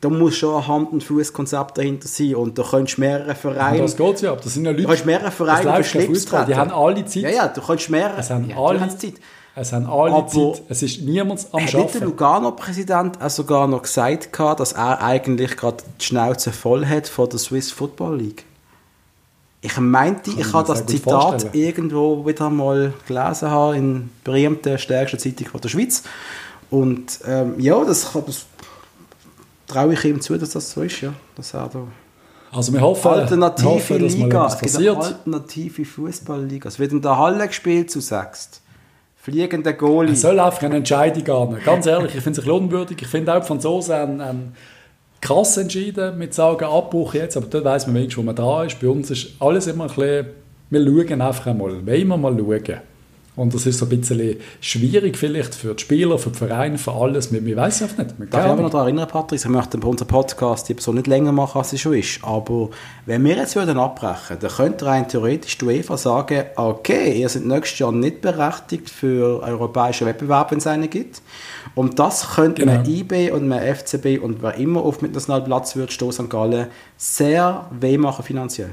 da muss schon ein Hand- und Fußkonzept dahinter sein und da könntest mehrere Und Vereine, das geht ja ab. Das sind ja Leute, du kannst mehrere Vereine kein Schlips Fußball. Die treten. haben alle Zeit. Ja, ja, du kannst mehrere, Es haben ja, alle, Zeit. Es haben alle Aber- Zeit. Es ist niemand am Hat nicht der. Lugano-Präsident sogar noch gesagt, dass er eigentlich gerade die Schnauze voll hat von der Swiss Football League? Ich meinte, ich habe das Zitat vorstellen. irgendwo wieder mal gelesen haben in der berühmten, stärksten Zeitung von der Schweiz. Und ähm, ja, das, das traue ich ihm zu, dass das so ist. Ja. Dass er da Also wir hoffen, wir Alternative hoffen dass Liga, es eine passiert. alternative Fußballliga. Es wird in der Halle gespielt zu sechst. Fliegender Goalie. Es soll einfach eine Entscheidung gehen. Ganz ehrlich, ich finde es ein unwürdig. Ich finde auch die Franzosen haben, haben krass entschieden mit sagen Abbruch jetzt, aber dort weiss man wenigstens, wo man dran ist. Bei uns ist alles immer ein bisschen, wir schauen einfach einmal, wollen wir mal schauen. Und das ist so ein bisschen schwierig vielleicht für die Spieler, für die Vereine, für alles. Wir, wir wissen einfach nicht. Wir Darf ich aber noch daran erinnern, Patrick, ich möchte unseren Podcast die so nicht länger machen, als es schon ist. Aber wenn wir jetzt würden abbrechen, dann könnte rein theoretisch die UEFA sagen, okay, ihr seid nächstes Jahr nicht berechtigt für europäischen Wettbewerb, wenn es einen gibt. Und das könnte genau. man IB und man FCB und wer immer auf nationalen Platz wird, Stoß St. Gallen, sehr weh machen finanziell.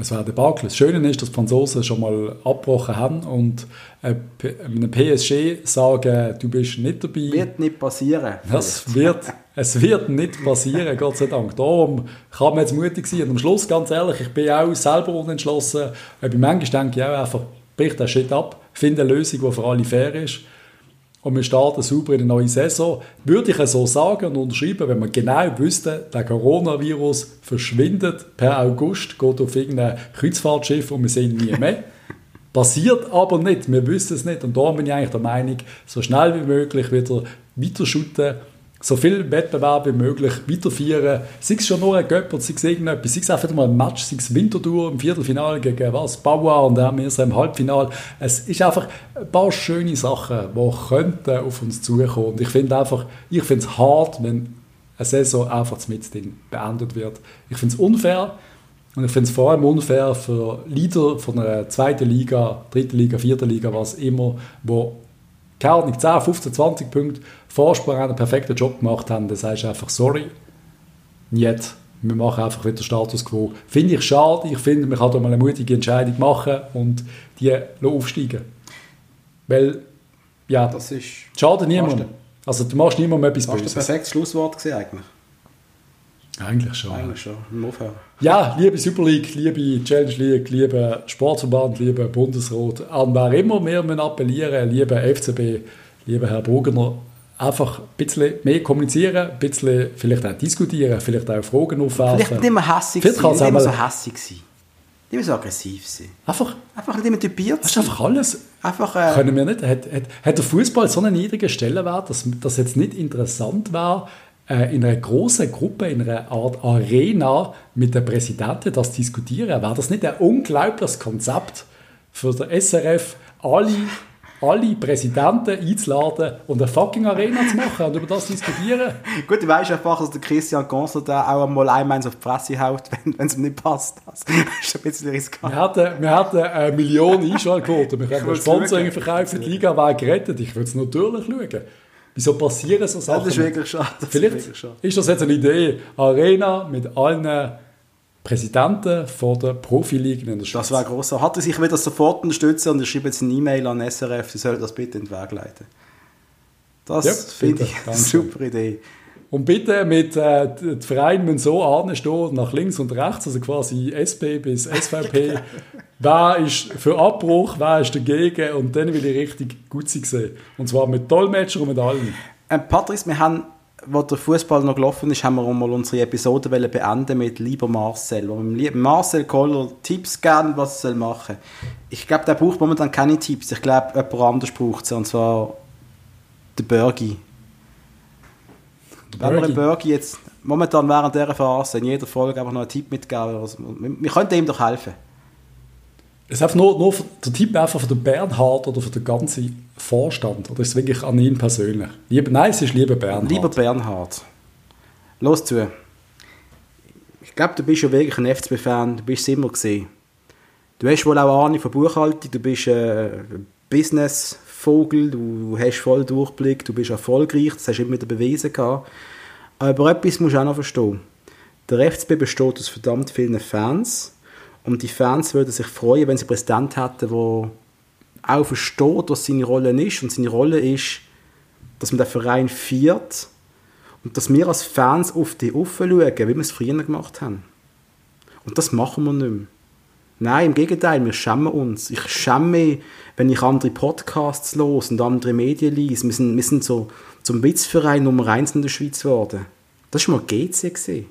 Es wäre Debakel. Das Schöne ist, dass die Franzosen schon mal abgebrochen haben und einem PSG sagen, du bist nicht dabei. Wird nicht passieren. Das wird, es wird nicht passieren, Gott sei Dank. Darum kann man jetzt mutig sein. Und am Schluss, ganz ehrlich, ich bin auch selber unentschlossen. Bei manchmal denke ich auch einfach, brich den Shit ab, finde eine Lösung, die für alle fair ist und wir starten super in die neue Saison, würde ich so sagen und unterschreiben, wenn wir genau wüssten, der Coronavirus verschwindet per August, geht auf irgendein Kreuzfahrtschiff und wir sehen nie mehr. *laughs* Passiert aber nicht, wir wissen es nicht. Und da bin ich eigentlich der Meinung, so schnell wie möglich wieder weiter shooten, so viel Wettbewerb wie möglich weiterführen. Sei es schon nur ein Göppert, sei es irgendetwas, sei es einfach mal ein Match, sei es Winterthur im Viertelfinale gegen was, Bauer und dann wir im Halbfinale. Es ist einfach ein paar schöne Sachen, die könnten auf uns zukommen. Und ich finde einfach, ich finde es hart, wenn eine Saison einfach mit beendet wird. Ich finde es unfair und ich finde es vor allem unfair für Leader von einer zweiten Liga, dritten Liga, vierten Liga, was immer, wo keine Ahnung, 10, 15, 20 Punkte Vorsprung einen perfekten Job gemacht haben, dann sagst du einfach, sorry, nicht. Wir machen einfach wieder Status Quo. Finde ich schade. Ich finde, man kann da mal eine mutige Entscheidung machen und die aufsteigen. Weil, ja, das ist schade niemand. Also du machst niemandem etwas Böses. Das war ein perfektes Schlusswort gewesen, eigentlich. Eigentlich schon. Eigentlich schon. Ja, liebe Super League, liebe Challenge League, liebe Sportverband, liebe Bundesrat, an wer immer wir appellieren, liebe FCB, liebe Herr Bogener, einfach ein bisschen mehr kommunizieren, ein bisschen vielleicht auch diskutieren, vielleicht auch Fragen aufwerfen. Vielleicht nicht mehr hässig sein, nicht immer so hässig sein. Nicht mehr so aggressiv sein. Einfach, einfach nicht immer typiert sein. einfach alles. Einfach, äh, Können wir nicht, hat, hat, hat der Fußball so einen niedrigen Stellenwert, dass das jetzt nicht interessant war, äh, in einer großen Gruppe, in einer Art Arena mit der Präsidenten das diskutieren? Wäre das nicht ein unglaubliches Konzept für den SRF, alle alle Präsidenten einzuladen und eine fucking Arena zu machen und über das diskutieren. *laughs* Gut, du weißt einfach, dass der Christian Constantin auch einmal einmal auf die Fresse haut, *laughs* wenn es ihm nicht passt. Das ist ein bisschen riskant. Wir hatten, wir hatten eine Million Einschaltquoten. Wir können Sponsoring verkaufen. Die Liga war gerettet. Ich würde es natürlich schauen. Wieso passieren so Sachen? Das ist wirklich schade. Vielleicht ist, wirklich schade. ist das jetzt eine Idee. Arena mit allen Präsidenten von der Profiligen in der Schweiz. Das wäre großartig. Ich will das sofort unterstützen und ich schreibe jetzt eine E-Mail an SRF, sie sollen das bitte in den Weg leiten. Das ja, finde ich eine super Idee. Und bitte mit, äh, die Vereine müssen so anstehen, nach links und rechts, also quasi SP bis *laughs* SVP. wer ist für Abbruch, wer ist dagegen und dann will ich richtig gut sehen. Und zwar mit Dolmetscher und mit allen. Ähm, Patrice, wir haben wo der Fußball noch gelaufen ist, haben wir mal unsere Episode beenden mit Lieber Marcel. Wo wir Marcel Koller Tipps geben, was er machen soll. Ich glaube, der braucht momentan keine Tipps. Ich glaube, jemand anders braucht sie, und zwar der Bergi. Wenn wir den Bergi jetzt momentan während dieser Phase in jeder Folge einfach noch einen Tipp mitgeben, wir könnten ihm doch helfen. Es ist einfach nur, nur der Tipp einfach für den Bernhard oder für den ganzen Vorstand? Oder ist es wirklich an ihn persönlich? Lieber, nein, es ist lieber Bernhard. Lieber Bernhard. Los zu. Ich glaube, du bist ja wirklich ein FCB-Fan. Du bist es immer gesehen. Du hast wohl auch Ahnung von Buchhaltung. Du bist ein Business-Vogel. Du hast voll Durchblick. Du bist erfolgreich. Das hast du immer wieder bewiesen. Gehabt. Aber etwas musst du auch noch verstehen. Der FCB besteht aus verdammt vielen Fans und die Fans würden sich freuen, wenn sie einen Präsident hätten, der auch versteht, was seine Rolle ist. Und seine Rolle ist, dass man den Verein feiert und dass wir als Fans auf die schauen, wie wir es früher gemacht haben. Und das machen wir nicht mehr. Nein, im Gegenteil, wir schämen uns. Ich schäme mich, wenn ich andere Podcasts los und andere Medien lese. Wir sind, wir sind so zum Witzverein Nummer eins in der Schweiz geworden. Das war mal GC. Gewesen.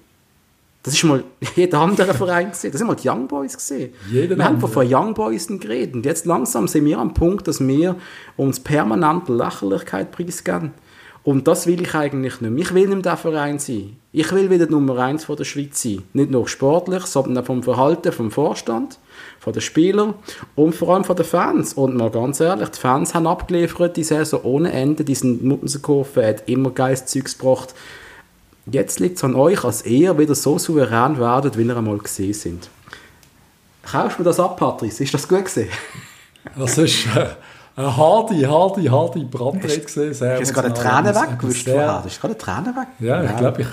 Das war mal *laughs* jeder andere Verein gesehen. Das sind mal die Young Boys gesehen. wir andere. haben von Young Boys geredet. Und jetzt langsam sind wir am Punkt, dass wir uns permanent Lächerlichkeit preisgeben. Und das will ich eigentlich nicht mehr. Ich will nicht mehr der Verein sein. Ich will wieder Nummer eins von der Schweiz sein. Nicht nur sportlich, sondern auch vom Verhalten vom Vorstand, von den Spielern und vor allem von den Fans. Und mal ganz ehrlich, die Fans haben abgeliefert die Saison ohne Ende. Die sind Muttensenkurve hat immer geiles Zeugs gebracht. Jetzt liegt es an euch, als ihr wieder so souverän werdet, wie ihr einmal gesehen sind. Kaufst du das ab, Patrice? Ist das gut gesehen? Das ist äh, eine harte, harte, harte Brandrede gesehen. Ist jetzt gerade eine Träne weggewischt vorher? Ist gerade eine Träne weg? Ja, ich glaube, ich,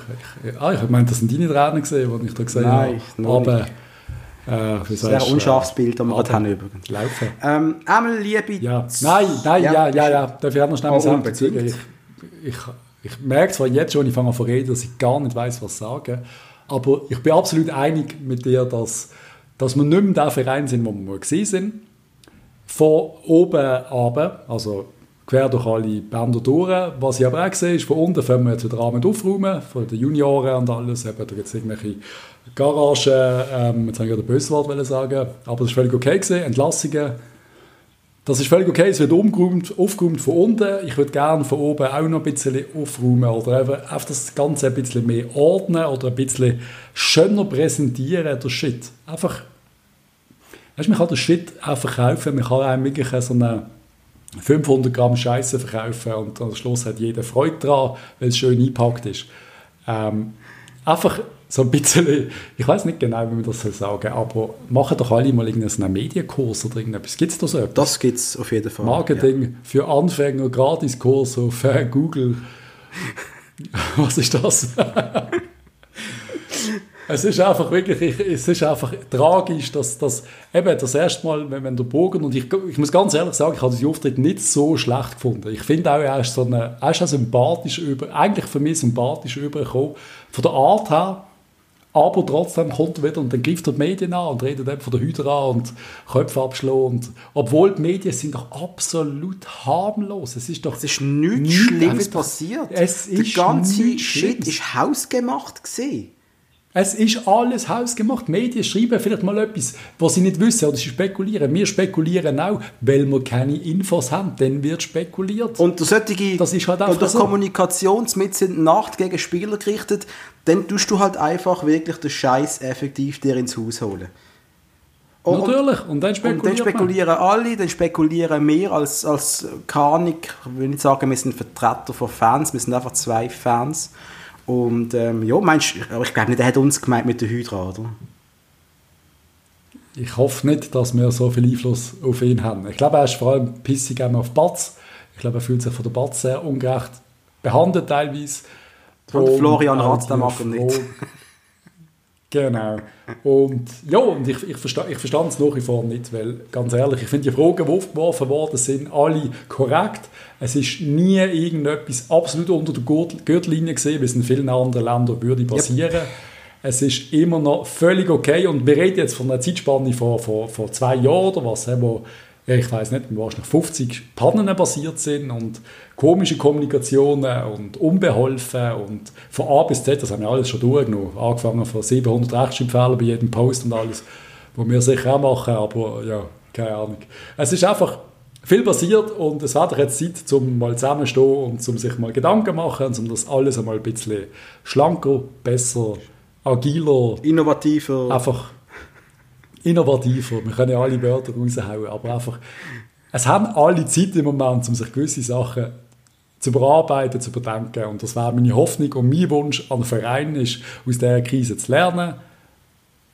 ich, ah, ich meine, das sind deine Tränen gesehen, die ich da gesehen Nein, habe. Aber, äh, sehr unscharfes Bild, das wir gerade haben übrigens. Laufen. Ähm, einmal liebe... Ja. Nein, nein, ja, ja, ja, ja. Darf ich auch noch schnell oh, sagen? Ich, ich, ich merke zwar jetzt schon, ich fange an zu reden, dass ich gar nicht weiß, was sagen. Aber ich bin absolut einig mit dir, dass, dass wir nicht mehr der Verein sind, wo wir mal gesehen sind von oben ab, also quer durch alle Bänder durch. Was ich aber auch sehe, ist, von unten fangen wir jetzt wieder an mit aufräumen, von den Junioren und alles. Da gibt es irgendwelche Garagen, ähm, jetzt habe ich ja den Böswort sagen, aber das ist völlig okay gewesen, Entlassungen. Das ist völlig okay, es wird umgeräumt, aufgeräumt von unten. Ich würde gerne von oben auch noch ein bisschen aufräumen oder einfach auf das Ganze ein bisschen mehr ordnen oder ein bisschen schöner präsentieren, der Shit. Einfach Weißt, man kann den Shit auch verkaufen, man kann einem wirklich so eine 500 Gramm Scheiße verkaufen und am Schluss hat jeder Freude daran, weil es schön eingepackt ist. Ähm, einfach so ein bisschen, ich weiß nicht genau, wie man das sagen soll, aber machen doch alle mal irgendeinen Medienkurs oder irgendetwas. Gibt es da so etwas? Das gibt es auf jeden Fall. Marketing ja. für Anfänger, Gratiskurs auf äh, Google. *laughs* Was ist das? Es ist einfach wirklich, es ist einfach tragisch, dass, dass eben das erste Mal, wenn, wenn der Bogen, und ich, ich muss ganz ehrlich sagen, ich habe diesen Auftritt nicht so schlecht gefunden. Ich finde auch, er ist so eine, er ist auch sympathisch über, eigentlich für mich sympathisch übergekommen, von der Art her, aber trotzdem kommt er wieder und dann greift er die Medien an und redet eben von der Hydra und Köpfe abschlagen. Und, obwohl die Medien sind doch absolut harmlos. Es ist doch es ist nichts, nichts Schlimmes passiert. Es der ganze Shit ist hausgemacht gesehen. Es ist alles hausgemacht. Die Medien schreiben vielleicht mal etwas, was sie nicht wissen oder sie spekulieren. Wir spekulieren auch, weil wir keine Infos haben. Dann wird spekuliert. Und solche, das ist halt einfach und so. Kommunikationsmittel sind Nacht gegen Spieler gerichtet, dann tust du halt einfach wirklich den Scheiß effektiv dir ins Haus holen. Und, Natürlich, und dann spekulieren, und dann spekulieren alle, dann spekulieren wir als, als Kanik, ich will nicht sagen, wir sind Vertreter von Fans, wir sind einfach zwei Fans. Und ähm, ja, meinst aber ich glaube nicht, er hat uns gemeint mit der Hydra, oder? Ich hoffe nicht, dass wir so viel Einfluss auf ihn haben. Ich glaube, er ist vor allem pissig auf Batz. Ich glaube, er fühlt sich von der Batz sehr ungerecht behandelt teilweise. Von Florian Ratz, der mag nicht. *laughs* Genau. Und ja, und ich, ich, versta ich verstand es nach wie vor nicht, weil, ganz ehrlich, ich finde die Fragen, die aufgeworfen worden sind, alle korrekt. Es ist nie irgendetwas absolut unter der Gürtellinie gesehen, wie es in vielen anderen Ländern würde passieren. Yep. Es ist immer noch völlig okay und wir reden jetzt von einer Zeitspanne von, von, von zwei Jahren oder was, wo ich weiß nicht, wahrscheinlich 50 Pannen basiert sind und komische Kommunikationen und unbeholfen und von A bis Z, das haben wir alles schon durchgenommen, angefangen von 700 Rechtschreibfehlern bei jedem Post und alles, wo wir sicher auch machen, aber ja, keine Ahnung. Es ist einfach viel passiert und es hat jetzt Zeit, um mal zusammenzustehen und um sich mal Gedanken zu machen, um das alles einmal ein bisschen schlanker, besser, agiler, innovativer, einfach innovativer. Wir können ja alle Wörter raushauen, aber einfach, es haben alle Zeit im Moment, um sich gewisse Sachen zu bearbeiten, zu bedenken. Und das wäre meine Hoffnung und mein Wunsch an den Verein ist, aus dieser Krise zu lernen,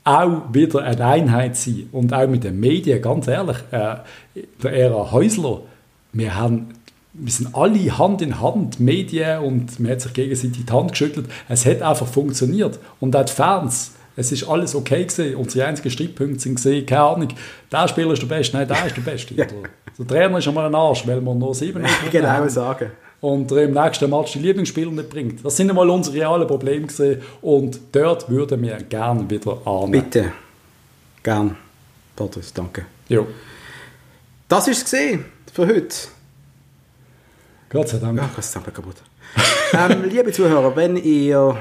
auch wieder eine Einheit zu sein. Und auch mit den Medien, ganz ehrlich, äh, der Ära Häusler, wir haben wir sind alle Hand in Hand, Medien, und man hat sich gegenseitig die Hand geschüttelt. Es hat einfach funktioniert. Und auch die Fans, es ist alles okay gewesen. Unsere einzigen Streitpunkte sind gesehen, keine Ahnung, der Spieler ist der Beste, nein, der ist der Beste. *laughs* ja. Der Trainer ist einmal ein Arsch, weil wir nur sieben *laughs* Genau haben. sagen. Und er im nächsten Match die Lieblingsspieler nicht bringt. Das sind einmal unsere realen Probleme gewesen. Und dort würden wir gerne wieder an. Bitte. Gern. Patrice, danke. Jo. Das ist es gesehen für heute. Gott sei Dank. Ja, Gott sei Dank kaputt. *laughs* ähm, liebe Zuhörer, wenn ihr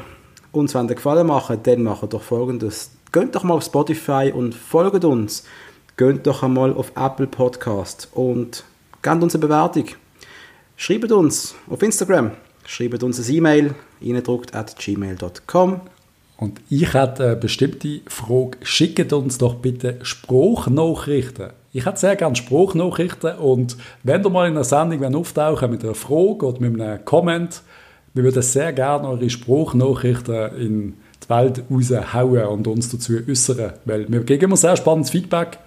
uns einen Gefallen machen dann macht doch folgendes. Geht doch mal auf Spotify und folgt uns. Geht doch einmal auf Apple Podcast und gebt uns eine Bewertung. Schreibt uns auf Instagram. schreibt uns eine E-Mail, reindruckt at gmail.com. Und ich hätte eine bestimmte Frage. Schickt uns doch bitte Spruchnachrichten. Ich hätte sehr gerne Spruchnachrichten und wenn ihr mal in einer Sendung auftauchen mit einer Frage oder mit einem Comment, wir würden sehr gerne eure Spruchnachrichten in die Welt raushauen und uns dazu äußern, weil wir geben immer sehr spannendes Feedback,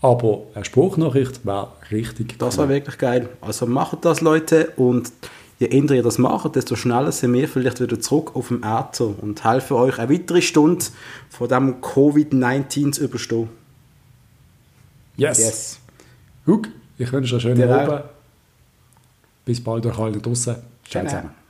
aber eine Spruchnachricht wäre richtig Das war wirklich geil. Also macht das, Leute, und je eher ihr das macht, desto schneller sind wir vielleicht wieder zurück auf dem Äther und helfen euch eine weitere Stunde von dem Covid-19 zu überstehen. Yes. Yes. Huck, ich wünsche euch einen schönen Dir auch. Abend. Bis bald euch alle draußen. Ciao Genau. zusammen.